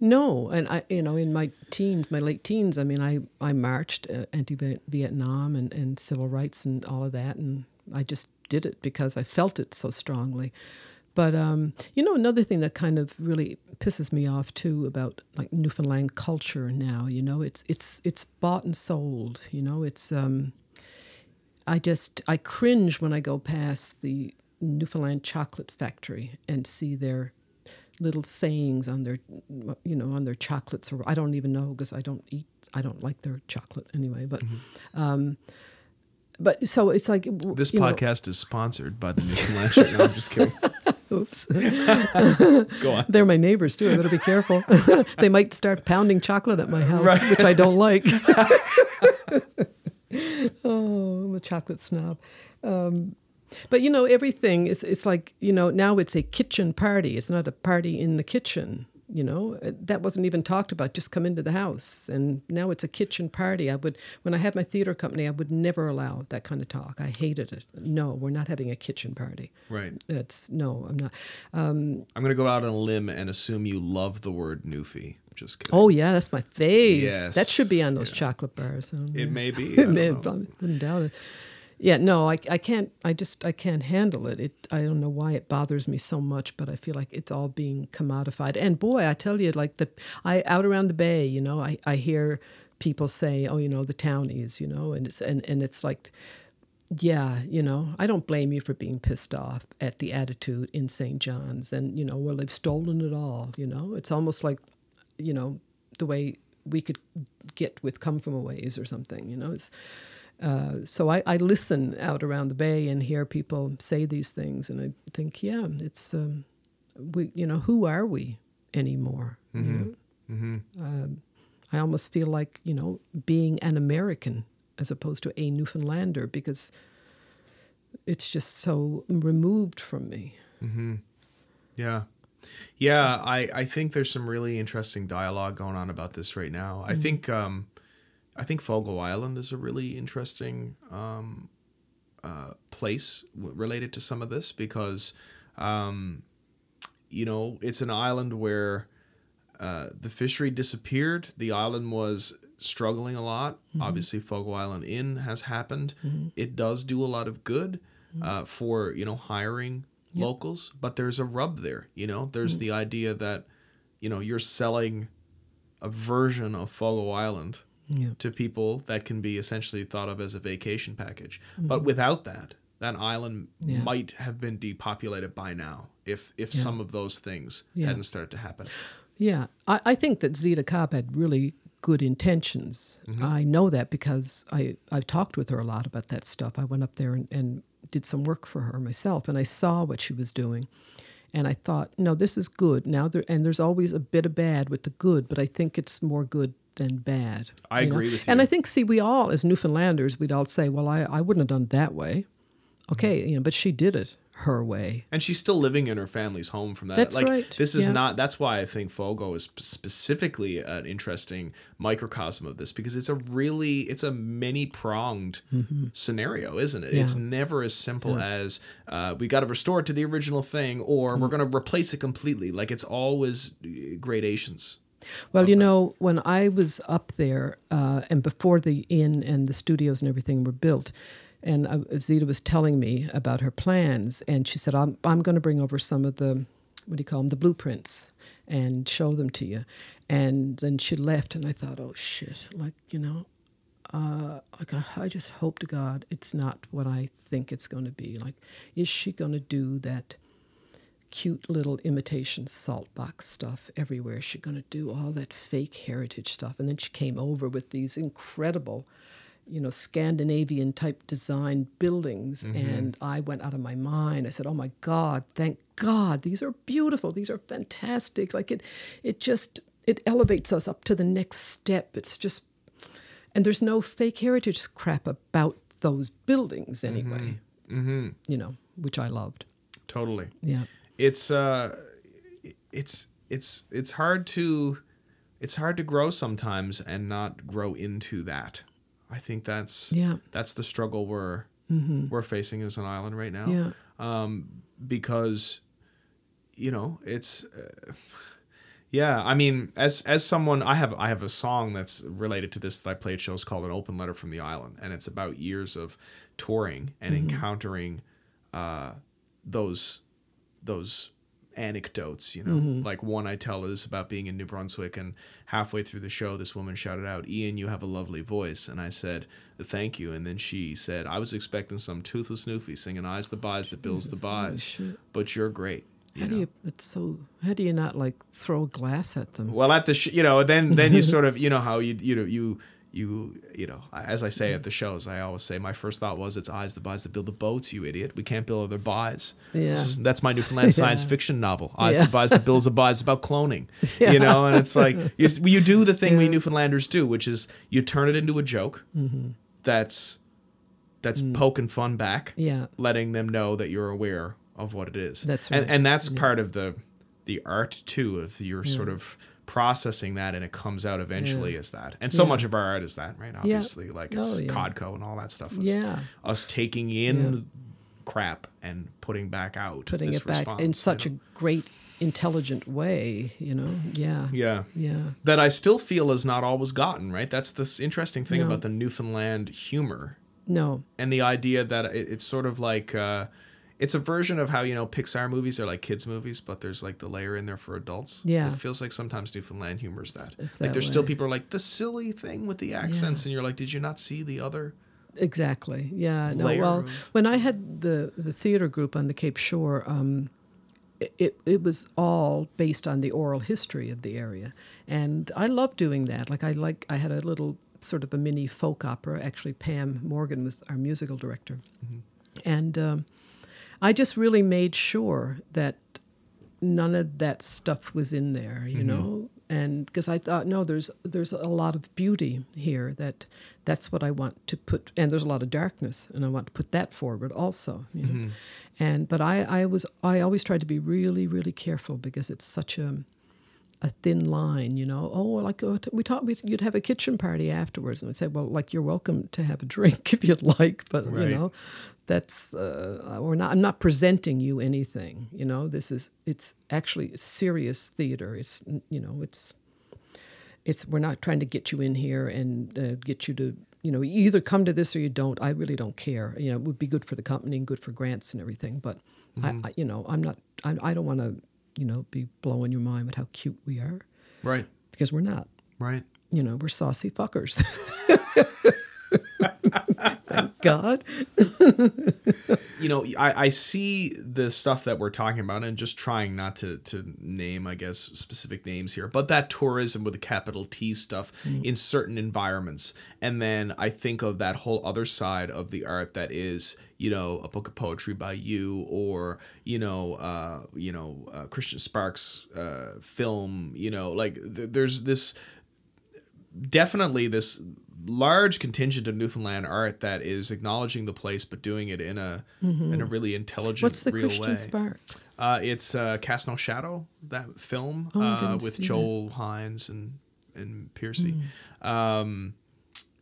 S2: No, and I, you know, in my teens, my late teens, I mean, I, I marched uh, anti-Vietnam and, and civil rights and all of that, and I just did it because I felt it so strongly. But um, you know, another thing that kind of really pisses me off too about like Newfoundland culture now, you know, it's it's it's bought and sold. You know, it's um, I just I cringe when I go past the Newfoundland chocolate factory and see their little sayings on their you know on their chocolates or I don't even know because I don't eat I don't like their chocolate anyway but um but so it's like
S1: This
S2: you know-
S1: podcast is sponsored by the Shirt. No, I'm just kidding. [laughs]
S2: oops. [laughs]
S1: Go on.
S2: they're my neighbors too. I better be careful. [laughs] They might start pounding chocolate at my house which I don't like. Oh I'm a chocolate snob. Um, but you know everything is it's like you know now it's a kitchen party. It's not a party in the kitchen you know? Uh, that wasn't even talked about. Just come into the house. And now it's a kitchen party. I would when i had my theater company i would never allow that kind of talk. I hated it. No we're not having a kitchen party.
S1: Right.
S2: that's no i'm not.
S1: I'm going to go out on a limb and assume you love the word Newfie. Just kidding.
S2: oh yeah that's my fave.
S1: Yes,
S2: that should be on those chocolate bars. Um,
S1: It may be. [laughs] I
S2: it
S1: don't
S2: may I wouldn't doubt it. Yeah, no, I, I can't. I just I can't handle it. It I don't know why it bothers me so much, but I feel like it's all being commodified. And boy, I tell you, like the I out around the bay, you know, I, I hear people say, oh, you know, the townies, you know, and it's and and it's like, yeah, you know, I don't blame you for being pissed off at the attitude in St. John's, and you know, well, they've stolen it all. You know, it's almost like, you know, the way we could get with come from a ways or something. You know, it's uh, so I, I listen out around the bay and hear people say these things, and I think, yeah, it's um, we, you know, who are we anymore? you know? Um, I almost feel like you know being an American as opposed to a Newfoundlander because it's just so removed from me.
S1: Yeah. Yeah, I, I think there's some really interesting dialogue going on about this right now. I think um, I think Fogo Island is a really interesting um, uh, place w- related to some of this because, um, you know, it's an island where uh, the fishery disappeared. The island was struggling a lot. Obviously, Fogo Island Inn has happened. It does do a lot of good uh, for you know hiring locals, but there's a rub there. You know, there's the idea that you know you're selling a version of Fogo Island
S2: Yeah.
S1: to people that can be essentially thought of as a vacation package.
S2: Mm-hmm.
S1: But without that, that island
S2: Yeah.
S1: might have been depopulated by now if if
S2: Yeah.
S1: some of those things hadn't started to happen.
S2: Yeah, I, I think that Zita Cobb had really good intentions. I know that because I I've talked with her a lot about that stuff. I went up there and, and did some work for her myself, and I saw what she was doing, and I thought, no, this is good. Now there and there's always a bit of bad with the good, but I think it's more good than bad.
S1: I
S2: you know?
S1: agree with
S2: And. I think, see, we all as Newfoundlanders, we'd all say, well, I, I wouldn't have done it that way. Okay, you know, but she did it her way.
S1: And she's still living in her family's home from that.
S2: That's
S1: like
S2: right,
S1: this is
S2: yeah.
S1: not that's why I think Fogo is specifically an interesting microcosm of this because it's a really it's a many pronged scenario, isn't it? It's
S2: Mm-hmm.
S1: Never as simple as uh, we got to restore it to the original thing or
S2: Mm.
S1: we're going to replace it completely. Like it's always uh, gradations.
S2: Well, you know, when I was up there, uh, and before the inn and the studios and everything were built, and uh, Zita was telling me about her plans, and she said, "I'm I'm going to bring over some of the what do you call them, the blueprints, and show them to you." And then she left, and I thought, "Oh shit!" Like you know, uh, like I, I just hope to God it's not what I think it's going to be. Like, is she going to do that? Cute little imitation salt box stuff everywhere. She's going to do all that fake heritage stuff? And then she came over with these incredible, you know, Scandinavian type design buildings. And I went out of my mind. I said, oh my God, thank God. These are beautiful. These are fantastic. Like it, it just, it elevates us up to the next step. It's just, and there's no fake heritage crap about those buildings anyway,
S1: Mm-hmm.
S2: you know, which I loved.
S1: Totally.
S2: Yeah.
S1: It's uh it's it's it's hard to it's hard to grow sometimes and not grow into that i think that's
S2: Yeah.
S1: that's the struggle we're we're facing as an island right now
S2: Yeah.
S1: um because you know it's uh, yeah i mean as as someone i have i have a song that's related to this that i play at shows called an open letter from the island and it's about years of touring and encountering uh those those anecdotes you know mm-hmm. like one i tell is about being in new brunswick and halfway through the show this woman shouted out ian you have a lovely voice and i said thank you and then she said i was expecting some toothless newfie singing eyes the buys that bills the
S2: Jesus, oh,
S1: buys but you're great you
S2: How
S1: know?
S2: do you? It's so. How do you not like throw a glass at them?
S1: well at the sh- you know then then you sort of you know how you you know you you you know as i say at the shows i always say my first thought was it's eyes that buys that build the boats you idiot we can't build other buys
S2: Yeah.
S1: Is- that's my newfoundland [laughs] science fiction novel eyes
S2: Yeah.
S1: that buys that builds the buys about cloning [laughs]
S2: Yeah.
S1: you know and it's like you, you do the thing we newfoundlanders do which is you turn it into a joke
S2: Mm-hmm.
S1: that's that's
S2: Mm.
S1: poking fun back
S2: Yeah.
S1: letting them know that you're aware of what it is.
S2: That's
S1: and,
S2: right.
S1: and that's part of the the art too of your sort of processing that and it comes out eventually as that. And so
S2: Yeah.
S1: much of our art is that, right? Obviously, like it's
S2: Oh, yeah.
S1: Codco and all that stuff.
S2: Yeah.
S1: us taking in crap and putting back out.
S2: Putting it back
S1: response,
S2: in
S1: you
S2: such
S1: know?
S2: a great, intelligent way. You know. Yeah.
S1: yeah.
S2: Yeah.
S1: That I still feel is not always gotten, right? That's this interesting thing
S2: No.
S1: about the Newfoundland humor
S2: No.
S1: and the idea that it, it's sort of like uh, it's a version of how you know Pixar movies are like kids movies, but there's like the layer in there for adults.
S2: Yeah.
S1: it feels like sometimes Newfoundland humor is that.
S2: it's
S1: like
S2: that
S1: there's still people are like the silly thing with the accents, and you're like, did you not see the other?
S2: Exactly. Yeah. No. Well,
S1: of-
S2: when I had the the theater group on the Cape Shore, um, it- it it was all based on the oral history of the area, and I love doing that. Like I like I had a little sort of a mini folk opera. Actually, Pam Morgan was our musical director, and um, I just really made sure that none of that stuff was in there, you know. And because I thought, no, there's there's a lot of beauty here. That that's what I want to put, and there's a lot of darkness, and I want to put that forward also. You know? And but I I was I always tried to be really really careful because it's such a a thin line, you know. Oh, like uh, we thought we'd, you'd have a kitchen party afterwards, and we'd say, well, like you're welcome to have a [laughs] drink if you'd like, but
S1: Right.
S2: you know, that's uh, we're not. I'm not presenting you anything. You know, this is it's actually serious theater. It's you know, it's it's we're not trying to get you in here and uh, get you to you know you either come to this or you don't. I really don't care. You know, it would be good for the company and good for grants and everything, but I, I you know I'm not. I, I don't want to you know be blowing your mind with how cute we are
S1: Right.
S2: because we're not.
S1: Right.
S2: You know, we're saucy fuckers. [laughs] God.
S1: you know, I, I see the stuff that we're talking about and just trying not to, to name, I guess, specific names here, but that tourism with a capital T stuff in certain environments. And then I think of that whole other side of the art that is, you know, a book of poetry by you or, you know, uh, you know, uh, Christian Sparkes uh, film, you know, like th- there's this definitely this large contingent of Newfoundland art that is acknowledging the place but doing it in a in a really intelligent,
S2: Mm-hmm. What's the
S1: real
S2: Christian
S1: way.
S2: Sparkes?
S1: Uh, it's uh, Cast No Shadow, that film
S2: Oh,
S1: uh, with Joel Hynes and and Piercy.
S2: Hmm.
S1: Um,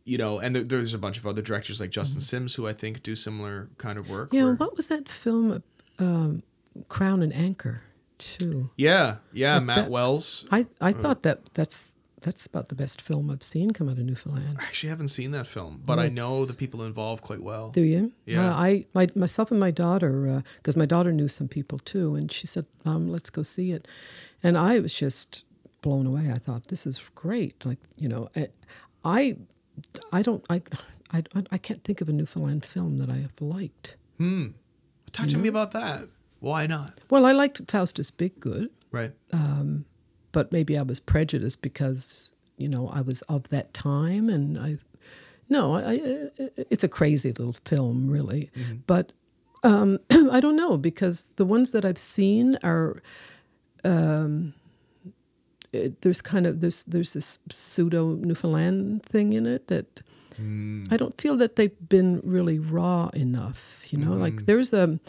S1: you know, and there, there's a bunch of other directors like Justin Simms who I think do similar kind of work.
S2: Mm-hmm. Yeah,
S1: where-
S2: what was that film, um, Crown and Anchor, too?
S1: yeah, yeah. Matt
S2: that-
S1: Wells.
S2: I, I thought that that's that's about the best film I've seen come out of Newfoundland.
S1: I actually haven't seen that film, but I know the people involved quite well.
S2: Do you?
S1: Yeah.
S2: Uh, I my myself and my daughter, because my daughter knew some people too, and she said, um, "Let's go see it," and I was just blown away. I thought this is great. Like you know, I, I, I don't I, I I can't think of a Newfoundland film that I have liked. Hmm.
S1: Talk to me about that. Why not?
S2: Well, I liked Faustus Bidgood.
S1: Right.
S2: But maybe I was prejudiced because you know I was of that time, and I no, I, I it's a crazy little film, really, but um, [clears throat] I don't know because the ones that I've seen are. Um, it, there's kind of there's there's this pseudo Newfoundland thing in it that I don't feel that they've been really raw enough. You know, like there's a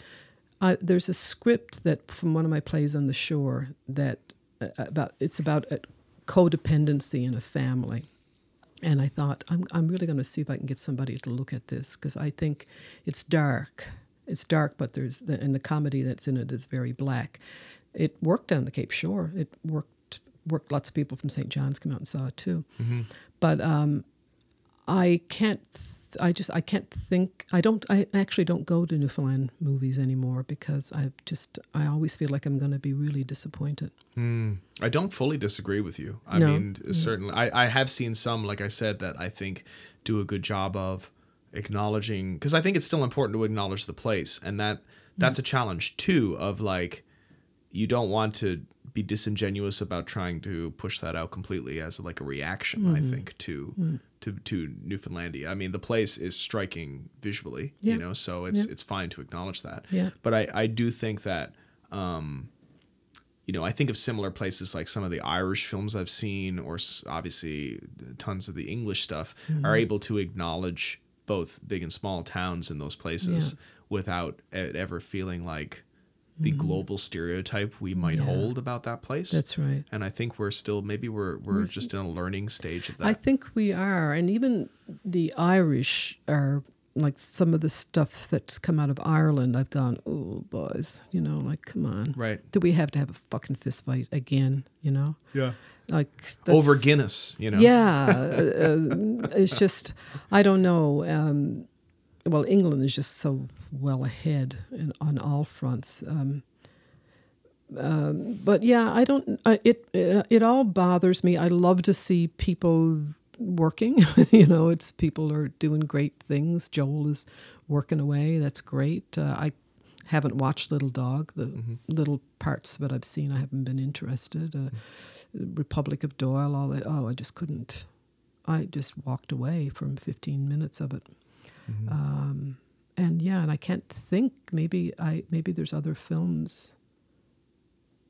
S2: I, there's a script that from one of my plays on the shore that about it's about a codependency in a family. And i thought i'm, I'm really going to see if i can get somebody to look at this because i think it's dark. It's dark but there's the, and the comedy that's in it is very black. It worked on the cape shore. It worked worked lots of people from st john's come out and saw it too. But um, I can't. Th- I just. I can't think. I don't. I actually don't go to Newfoundland movies anymore because I just. I always feel like I'm going to be really disappointed. Hmm.
S1: I don't fully disagree with you. I
S2: No.
S1: mean, certainly, I, I have seen some, like I said, that I think do a good job of acknowledging, because I think it's still important to acknowledge the place, and that that's a challenge too. Of like, you don't want to be disingenuous about trying to push that out completely as like a reaction. I mm-hmm. think to mm. To to Newfoundlandia. I mean, the place is striking visually,
S2: Yeah.
S1: you know, so it's
S2: Yeah.
S1: it's fine to acknowledge that.
S2: Yeah.
S1: But I I do think that. Um, you know, I think of similar places like some of the Irish films I've seen, or obviously tons of the English stuff, are able to acknowledge both big and small towns in those places
S2: Yeah.
S1: without it ever feeling like the global stereotype we might
S2: Yeah.
S1: hold about that place.
S2: That's right.
S1: and I think we're still maybe we're we're just in a learning stage of that.
S2: I think we are, and even the Irish are like some of the stuff that's come out of Ireland. I've gone, oh boys, you know, like come on,
S1: right.
S2: Do we have to have a fucking fist fight again? You know,
S1: Yeah.
S2: like
S1: Over Guinness, you know.
S2: Yeah, uh, uh, it's just I don't know. Um, well, England is just so well ahead in, on all fronts. Um, um, but yeah, I don't. Uh, it, it it all bothers me. I love to see people working. [laughs] you know, it's people are doing great things. Joel is working away. That's great. Uh, I haven't watched Little Dog. The little parts that I've seen, I haven't been interested. Uh, Republic of Doyle, all that. Oh, I just couldn't. I just walked away from 15 minutes of it. Um, and yeah, and I can't think. Maybe I maybe there's other films,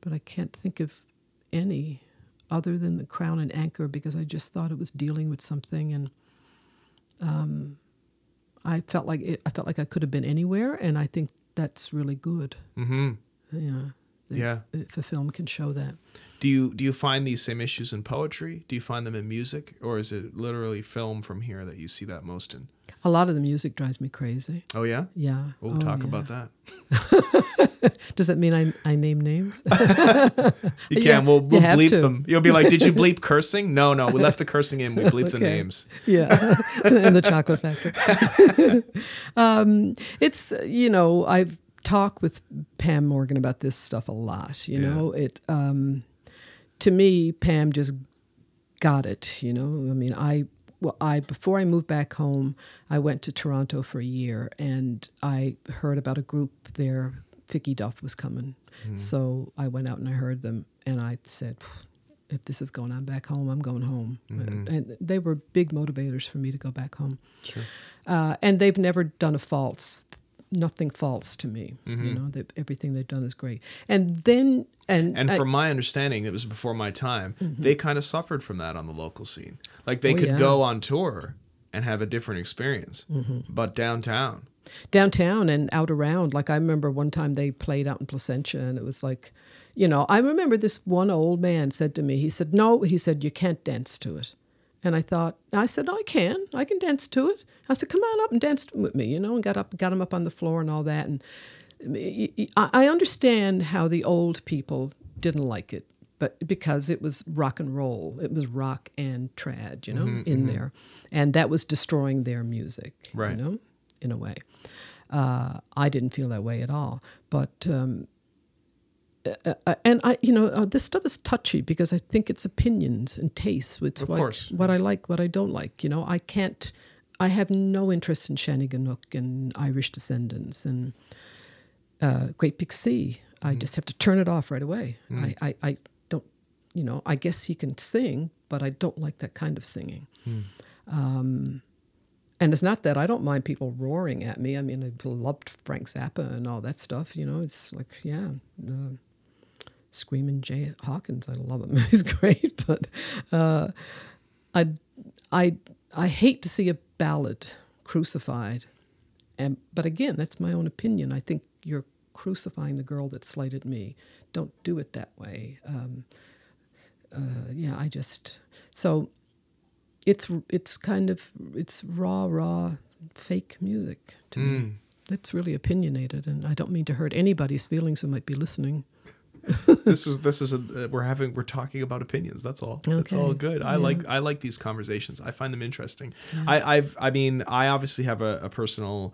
S2: but I can't think of any other than The Crown and Anchor because I just thought it was dealing with something, and um, I felt like it, I felt like I could have been anywhere, and I think that's really good.
S1: Mm-hmm.
S2: Yeah,
S1: Yeah.
S2: If a film can show that.
S1: Do you do you find these same issues in poetry? Do you find them in music, or is it literally film from here that you see that most in?
S2: A lot of the music drives me crazy.
S1: Oh yeah.
S2: Yeah.
S1: We'll
S2: Oh,
S1: talk
S2: yeah.
S1: about that. [laughs]
S2: Does that mean I, I name names? [laughs]
S1: You can.
S2: Yeah,
S1: we'll we'll bleep
S2: to.
S1: them. You'll be like, "Did you bleep cursing?" No, no. We left the cursing in. We bleeped the names.
S2: yeah. [laughs] in the chocolate factory. um, it's, you know, I've talked with Pam Morgan about this stuff a lot. You
S1: Yeah.
S2: know, it, um, to me, Pam just got it. You know, I mean, I, well, I before I moved back home, I went to Toronto for a year, and I heard about a group there. Figgy Duff was coming, so I went out and I heard them, and I said, "If this is going on back home, I'm going home." And they were big motivators for me to go back home.
S1: Sure.
S2: Uh, and they've never done a false, nothing false to me.
S1: Mm-hmm.
S2: You know, they, everything they've done is great. And then, and
S1: And
S2: I-
S1: from my understanding, it was before my time. They kind of suffered from that on the local scene. Like they
S2: Oh,
S1: could
S2: yeah.
S1: go on tour and have a different experience, but downtown.
S2: downtown and out around. Like I remember one time they played out in Placentia, and it was like, you know, I remember this one old man said to me, he said, "No," he said, "you can't dance to it." And I thought, I said, I can, I can dance to it. I said, come on up and dance with me, you know, and got up, got him up on the floor and all that. And I I understand how the old people didn't like it, but because it was rock and roll, it was rock and trad, you know, in there, and that was destroying their music,
S1: Right.
S2: you know, in a way. Uh, I didn't feel that way at all, but um, uh, uh, and I, you know, uh, this stuff is touchy because I think it's opinions and tastes. It's
S1: course.
S2: what I like, what I don't like. You know, I can't. I have no interest in Shanneyganock and Irish descendants and uh, Great Big Sea. I just have to turn it off right away. I, I, I don't, you know, I guess he can sing, but I don't like that kind of singing. Um, and it's not that I don't mind people roaring at me. I mean, I loved Frank Zappa and all that stuff. You know, it's like, yeah, uh, Screaming Jay Hawkins. I love him. [laughs] He's great, but uh, I, I, I hate to see a ballad crucified. And but again, that's my own opinion. I think you're crucifying the girl that slighted me. Don't do it that way. Um, uh, yeah, I just so it's it's kind of it's raw, raw, fake music to me. That's really opinionated, and I don't mean to hurt anybody's feelings who might be listening. [laughs]
S1: this is this is a, uh, we're having we're talking about opinions. That's all. It's all good. I like I like these conversations. I find them interesting. I I've I mean I obviously have a, a personal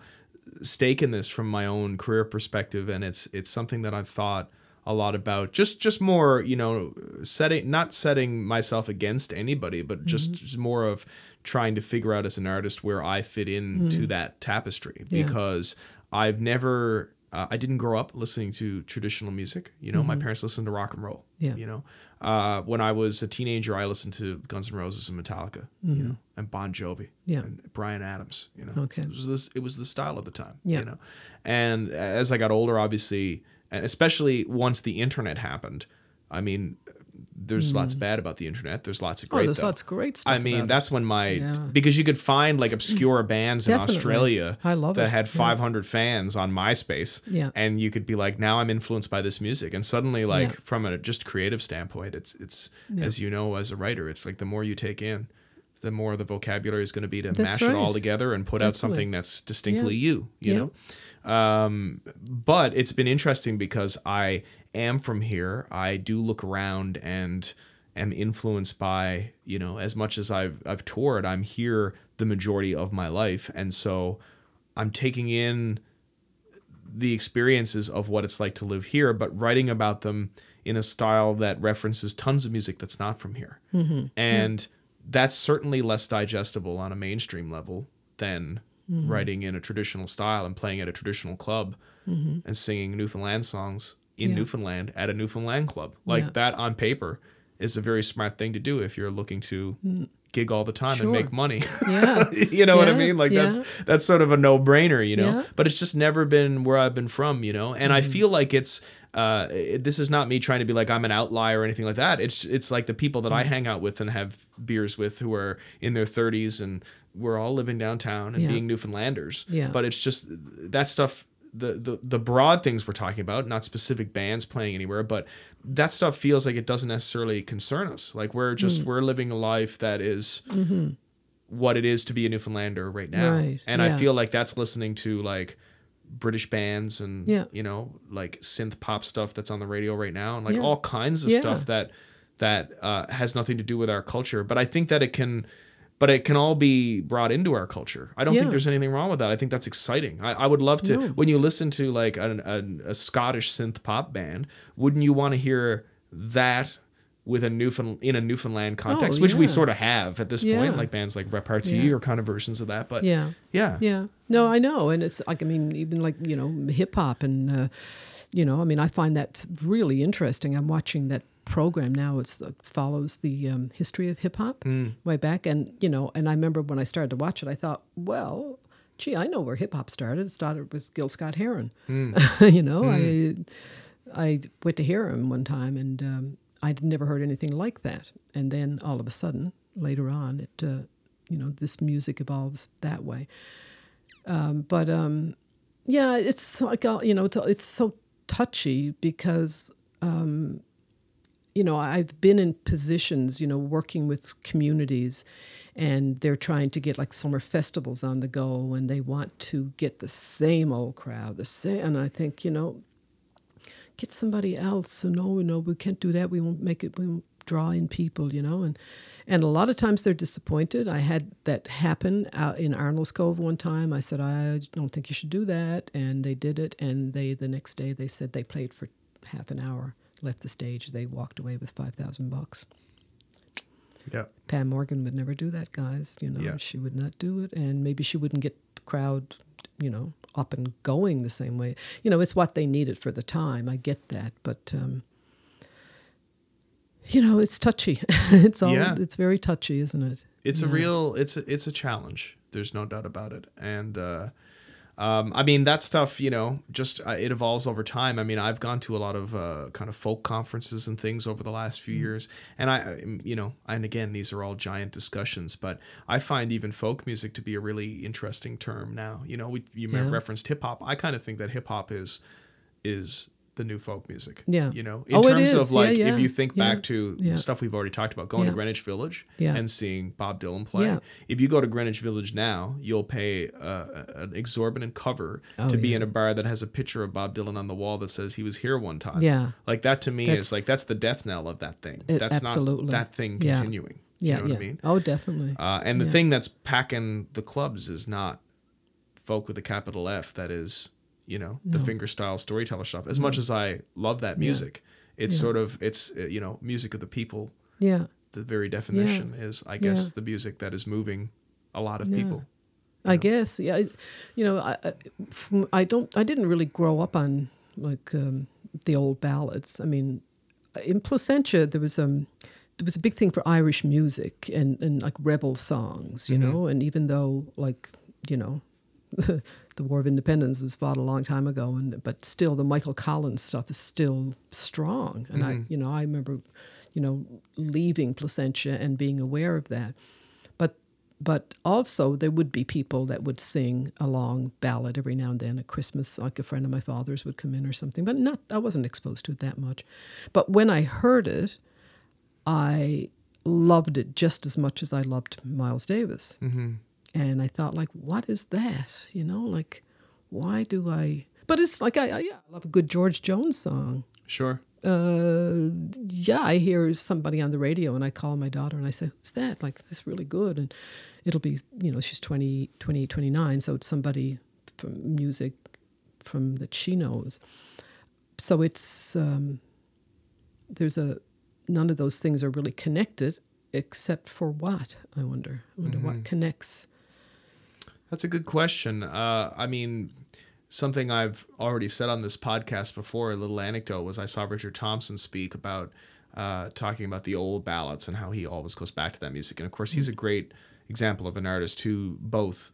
S1: stake in this from my own career perspective, and it's it's something that I've thought a lot about. Just just more you know setting not setting myself against anybody, but just, just more of trying to figure out as an artist where I fit into that tapestry
S2: Yeah.
S1: because I've never. Uh, I didn't grow up listening to traditional music. You know, my parents listened to rock and roll.
S2: Yeah.
S1: You know, uh, when I was a teenager, I listened to Guns N' Roses and Metallica. You know, and Bon Jovi.
S2: Yeah.
S1: And Bryan Adams. You know.
S2: Okay.
S1: It was this. It was the style of the time.
S2: Yeah.
S1: You know, and as I got older, obviously, and especially once the internet happened, I mean, there's lots bad about the internet. There's lots of
S2: Mm. Oh,
S1: great.
S2: there's
S1: though.
S2: lots of great stuff.
S1: I mean,
S2: about it.
S1: that's when my
S2: Yeah.
S1: because you could find like obscure [clears throat] bands in Australia
S2: I love
S1: that
S2: it.
S1: had
S2: Yeah.
S1: 500 fans on MySpace.
S2: Yeah.
S1: and you could be like, now I'm influenced by this music, and suddenly, like
S2: Yeah.
S1: from a just creative standpoint, it's it's as you know as a writer, it's like the more you take in, the more the vocabulary is going to be to
S2: That's
S1: mash it all together and put out something that's distinctly
S2: Yeah.
S1: you. You
S2: Yeah.
S1: know. Um, but it's been interesting because I am from here. I do look around and am influenced by, you know, as much as I've I've toured, I'm here the majority of my life. And so I'm taking in the experiences of what it's like to live here, but writing about them in a style that references tons of music that's not from here. Mm-hmm. And that's certainly less digestible on a mainstream level than mm-hmm. writing in a traditional style and playing at a traditional club mm-hmm. and singing Newfoundland songs in
S2: Yeah.
S1: Newfoundland at a Newfoundland club. Like
S2: Yeah.
S1: that on paper is a very smart thing to do if you're looking to gig all the time
S2: Sure.
S1: and make money.
S2: Yeah. [laughs]
S1: you know what I mean? Like that's
S2: yeah.
S1: that's sort of a no-brainer, you know.
S2: Yeah.
S1: But it's just never been where I've been from, you know. And I
S2: Mm-hmm.
S1: feel like it's uh it- this is not me trying to be like I'm an outlier or anything like that. It's it's like the people that I
S2: Mm-hmm.
S1: hang out with and have beers with who are in their 30s and we're all living downtown and
S2: Yeah.
S1: being Newfoundlanders.
S2: Yeah.
S1: But it's just that stuff the, the the broad things we're talking about, not specific bands playing anywhere, but that stuff feels like it doesn't necessarily concern us. Like we're just
S2: Mm.
S1: we're living a life that is what it is to be a Newfoundlander right now,
S2: Mm-hmm. Right,
S1: and I feel like that's listening to like British bands and
S2: Yeah.
S1: you know like synth pop stuff that's on the radio right now, and like
S2: Yeah.
S1: all kinds of
S2: Yeah.
S1: stuff that that uh, has nothing to do with our culture. But I think that it can. But it can all be brought into our culture. I don't
S2: Yeah.
S1: think there's anything wrong with that. I think that's exciting. I, I would love to.
S2: No.
S1: When you listen to like an, an, a Scottish synth pop band, wouldn't you want to hear that with a Newfoundland in a Newfoundland context,
S2: Oh,
S1: which we sort of have at this
S2: Yeah.
S1: point, like bands like Repartee
S2: Yeah.
S1: or kind of versions of that. But
S2: Yeah.
S1: yeah,
S2: Yeah. No, I know. And it's like, I mean, even like, you know, hip hop and, uh, you know, I mean, I find that really interesting. I'm watching that program now. It's uh, follows the um, history of hip hop way back. And, you know, and I remember when I started to watch it, I thought, well, gee, I know where hip hop started. It started with Gil Scott Heron. [laughs] you know, I, I went to hear him one time and um, I'd never heard anything like that. And then all of a sudden, later on, it, uh, you know, this music evolves that way but um, yeah, it's like uh, you know, it's, it's so touchy because um, you know I've been in positions, you know, working with communities, and they're trying to get like summer festivals on the go, and they want to get the same old crowd, the same, and I think you know, get somebody else. So no, no, we can't do that. We won't make it. We won't draw in people, you know, and and a lot of times they're disappointed. I had that happen out in Arnold's Cove one time. I said I don't think you should do that, and they did it. And they the next day they said they played for half an hour, left the stage. They walked away with five thousand bucks.
S1: yeah,
S2: Pam Morgan would never do that, guys. You know,
S1: Yeah.
S2: she would not do it, and maybe she wouldn't get the crowd, you know, up and going the same way. You know, it's what they needed for the time. I get that, but um, you know, it's touchy. [laughs] it's all.
S1: Yeah.
S2: It's very touchy, isn't it?
S1: it's a real it's a, it's a challenge. There's no doubt about it, and uh, um, I mean that stuff. You know, just uh, it evolves over time. I mean, I've gone to a lot of uh, kind of folk conferences and things over the last few years, and I, I- you know, and again, these are all giant discussions, but I find even folk music to be a really interesting term now. You know, we you
S2: Yeah.
S1: referenced hip hop. I kind of think that hip hop is is the new folk music.
S2: Yeah.
S1: You know, in
S2: Oh,
S1: terms of like
S2: yeah.
S1: if you think
S2: Yeah.
S1: back to
S2: Yeah.
S1: stuff we've already talked about, going to Greenwich Village
S2: Yeah.
S1: and seeing Bob Dylan play.
S2: Yeah.
S1: If you go to Greenwich Village now, you'll pay uh, an exorbitant cover
S2: Oh,
S1: to be
S2: yeah.
S1: in a bar that has a picture of Bob Dylan on the wall that says he was here one time.
S2: Yeah.
S1: Like that to me
S2: That's-
S1: is like that's the death knell of that thing.
S2: It-
S1: that's
S2: absolutely.
S1: not that thing continuing.
S2: Yeah,
S1: you know
S2: yeah.
S1: what I mean?
S2: Oh, definitely.
S1: Uh, and the
S2: Yeah.
S1: thing that's packing the clubs is not folk with a capital F. That is, you know, the
S2: No.
S1: fingerstyle storyteller stuff. As much as I love that music, it's
S2: Yeah.
S1: sort of it's uh, you know music of the people.
S2: yeah.
S1: The very definition is, I guess, the music that is moving a lot of
S2: Yeah.
S1: people.
S2: I guess, yeah. You know, I, I- don't. I didn't really grow up on like um, the old ballads. I mean, in Placentia, there was um, there was a big thing for Irish music and and like rebel songs, you know. And even though, like, you know, [laughs] the War of Independence was fought a long time ago, and but still, the Michael Collins stuff is still strong. And I, you know, I remember, you know, leaving Placentia and being aware of that. But but also there would be people that would sing a long ballad every now and then at Christmas, like a friend of my father's would come in or something. But not I wasn't exposed to it that much. But when I heard it, I loved it just as much as I loved Miles Davis.
S1: Mm-hmm.
S2: And I thought, like, what is that? You know, like, why do I? But it's like I, I yeah, I love a good George Jones song.
S1: Sure.
S2: Uh, yeah, I hear somebody on the radio and I call my daughter and I say, who's that? Like, that's really good. And it'll be, you know, she's 20, 28, 29. So it's somebody from music from that she knows. So it's, um, there's a, none of those things are really connected except for what? I wonder. I wonder what connects.
S1: That's a good question. Uh, I mean, something I've already said on this podcast before, a little anecdote, was I saw Richard Thompson speak about uh, talking about the old ballads and how he always goes back to that music. And of course, he's a great example of an artist who both,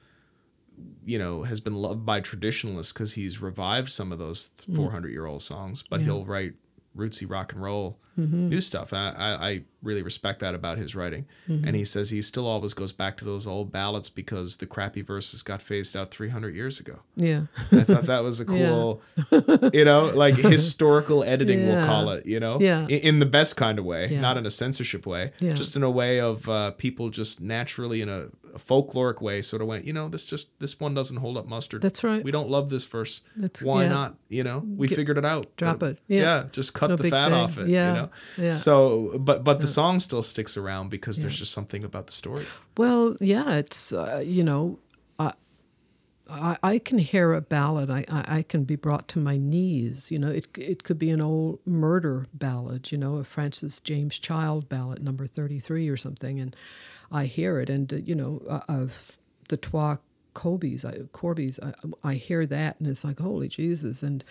S1: you know, has been loved by traditionalists because he's revived some of those 400 year old songs, but
S2: Yeah.
S1: he'll write rootsy rock and roll
S2: Mm-hmm.
S1: new stuff. I, I, I really respect that about his writing.
S2: Mm-hmm.
S1: And he says he still always goes back to those old ballads because the crappy verses got phased out 300 years ago.
S2: Yeah.
S1: I thought that was a [laughs] cool, you know, like [laughs] historical editing, we'll call it, you know,
S2: Yeah.
S1: in, in the best kind of way,
S2: Yeah.
S1: not in a censorship way,
S2: Yeah.
S1: just in a way of uh, people just naturally in a, a folkloric way sort of went, you know, this just, this one doesn't hold up mustard.
S2: That's right.
S1: We don't love this verse.
S2: That's-
S1: Why
S2: yeah.
S1: not? You know, we
S2: Get-
S1: figured it out.
S2: drop it. Yeah.
S1: just cut
S2: no
S1: the fat
S2: thing.
S1: off it.
S2: Yeah.
S1: You know?
S2: Yeah.
S1: So, but but the song still sticks around because there's just something about the story.
S2: Well, yeah, it's uh, you know, I, I I can hear a ballad. I, I I can be brought to my knees. You know, it it could be an old murder ballad. You know, a Francis James Child ballad, number thirty three or something, and I hear it. And uh, you know, uh, of the Twa Corbies, I, Corbies, I, I hear that, and it's like holy Jesus. And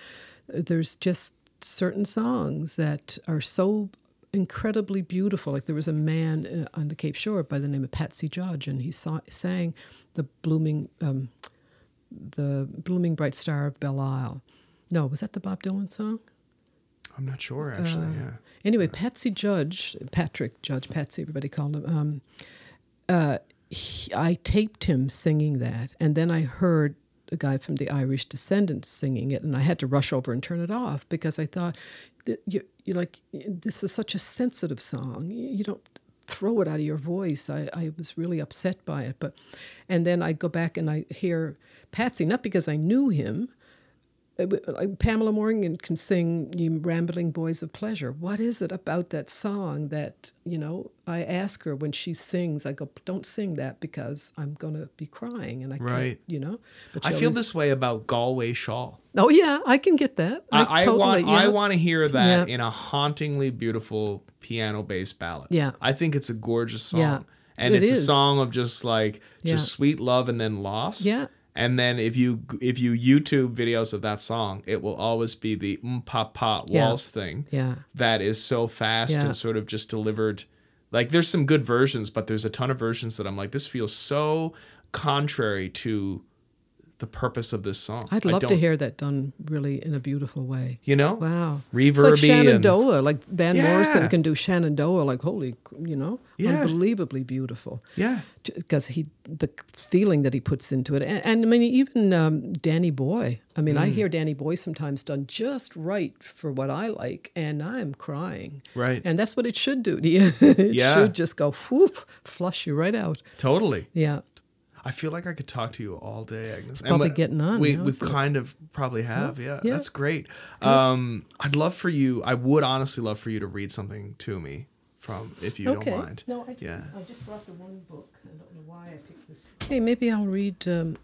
S2: there's just certain songs that are so incredibly beautiful. Like there was a man uh, on the Cape Shore by the name of Patsy Judge, and he saw, sang the blooming, um, the blooming bright star of Belle Isle. No, was that the Bob Dylan song?
S1: I'm not sure actually. yeah.
S2: Anyway, Patsy Judge, Patrick Judge, Patsy, everybody called him. Um, uh, he, I taped him singing that, and then I heard a guy from the Irish Descendants singing it, and I had to rush over and turn it off because I thought, you, you like this is such a sensitive song. You, don't throw it out of your voice. I, I was really upset by it, but and then I go back and I hear Patsy, not because I knew him, Uh, uh, like Pamela Morgan can sing "You Rambling Boys of Pleasure." What is it about that song that you know? I ask her when she sings. I go, "Don't sing that because I'm going to be crying," and I
S1: Right.
S2: can't, you know. But
S1: I feel
S2: always-
S1: this way about Galway Shawl.
S2: Oh yeah, I can get that.
S1: I, I
S2: totally,
S1: want I want to hear that
S2: Yeah.
S1: in a hauntingly beautiful piano based ballad.
S2: Yeah.
S1: I think it's a gorgeous song.
S2: Yeah.
S1: And
S2: It
S1: it's a song of just like just
S2: Yeah.
S1: sweet love and then loss.
S2: Yeah.
S1: And then if you if you YouTube videos of that song, it will always be the mm pa pa
S2: Yeah.
S1: waltz thing.
S2: Yeah.
S1: That is so fast
S2: Yeah.
S1: and sort of just delivered. Like there's some good versions, but there's a ton of versions that I'm like, this feels so contrary to the purpose of this song.
S2: I'd love to hear that done really in a beautiful way.
S1: You know?
S2: Wow. It's like
S1: Reverby and-
S2: Shenandoah, like Van
S1: Yeah.
S2: Morrison can do Shenandoah, like holy, you know,
S1: Yeah.
S2: unbelievably beautiful.
S1: Yeah.
S2: Because he, the feeling that he puts into it, and, and I mean, even um, Danny Boy. I mean,
S1: Mm.
S2: I hear Danny Boy sometimes done just right for what I like, and I'm crying.
S1: Right.
S2: And that's what it should do to you. [laughs] it
S1: Yeah.
S2: should just go whoof, flush you right out.
S1: Totally.
S2: Yeah.
S1: I feel like I could talk to you all day, Agnes. It's
S2: probably getting on
S1: We
S2: now,
S1: we
S2: isn't it?
S1: kind of probably have, yeah.
S2: yeah.
S1: That's great. Um, I'd love for you. I would honestly love for you to read something to me from, if you
S2: okay.
S1: don't mind.
S2: No, I,
S1: yeah.
S2: I just brought the one book. I don't know why I picked this. Hey, maybe I'll read um,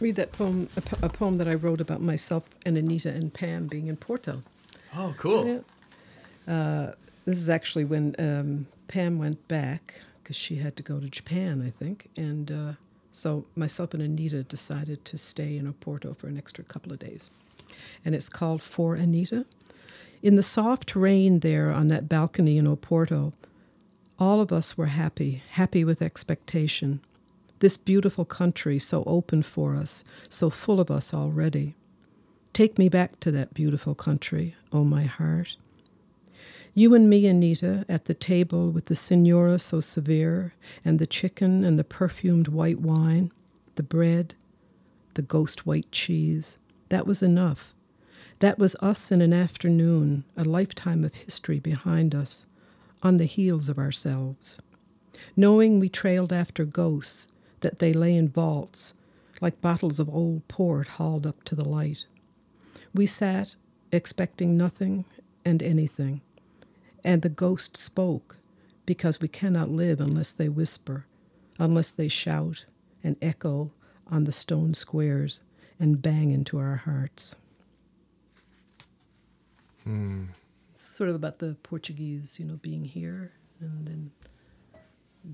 S2: read that poem, a, po- a poem that I wrote about myself and Anita and Pam being in Porto.
S1: Oh, cool.
S2: Yeah. Uh, this is actually when um, Pam went back because she had to go to Japan, I think, and uh, so myself and Anita decided to stay in Oporto for an extra couple of days, and it's called For Anita. In the soft rain there on that balcony in Oporto, all of us were happy, happy with expectation. This beautiful country so open for us, so full of us already. Take me back to that beautiful country, oh my heart. You and me, Anita, at the table with the senora so severe, and the chicken and the perfumed white wine, the bread, the ghost white cheese. That was enough. That was us in an afternoon, a lifetime of history behind us, on the heels of ourselves. Knowing we trailed after ghosts, that they lay in vaults, like bottles of old port hauled up to the light. We sat, expecting nothing and anything, and the ghost spoke, because we cannot live unless they whisper, unless they shout and echo on the stone squares and bang into our hearts. It's sort of about the Portuguese, you know, being here and then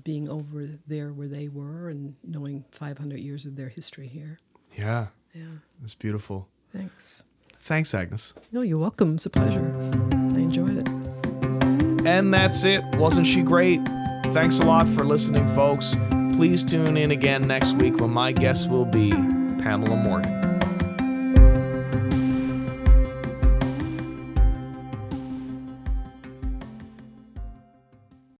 S2: being over there where they were and knowing 500 years of their history here.
S1: Yeah.
S2: Yeah,
S1: That's beautiful.
S2: thanks.
S1: Thanks, Agnes.
S2: No, you're welcome. It's a pleasure. I enjoyed it.
S1: And that's it. Wasn't she great? Thanks a lot for listening, folks. Please tune in again next week when my guest will be Pamela Morgan.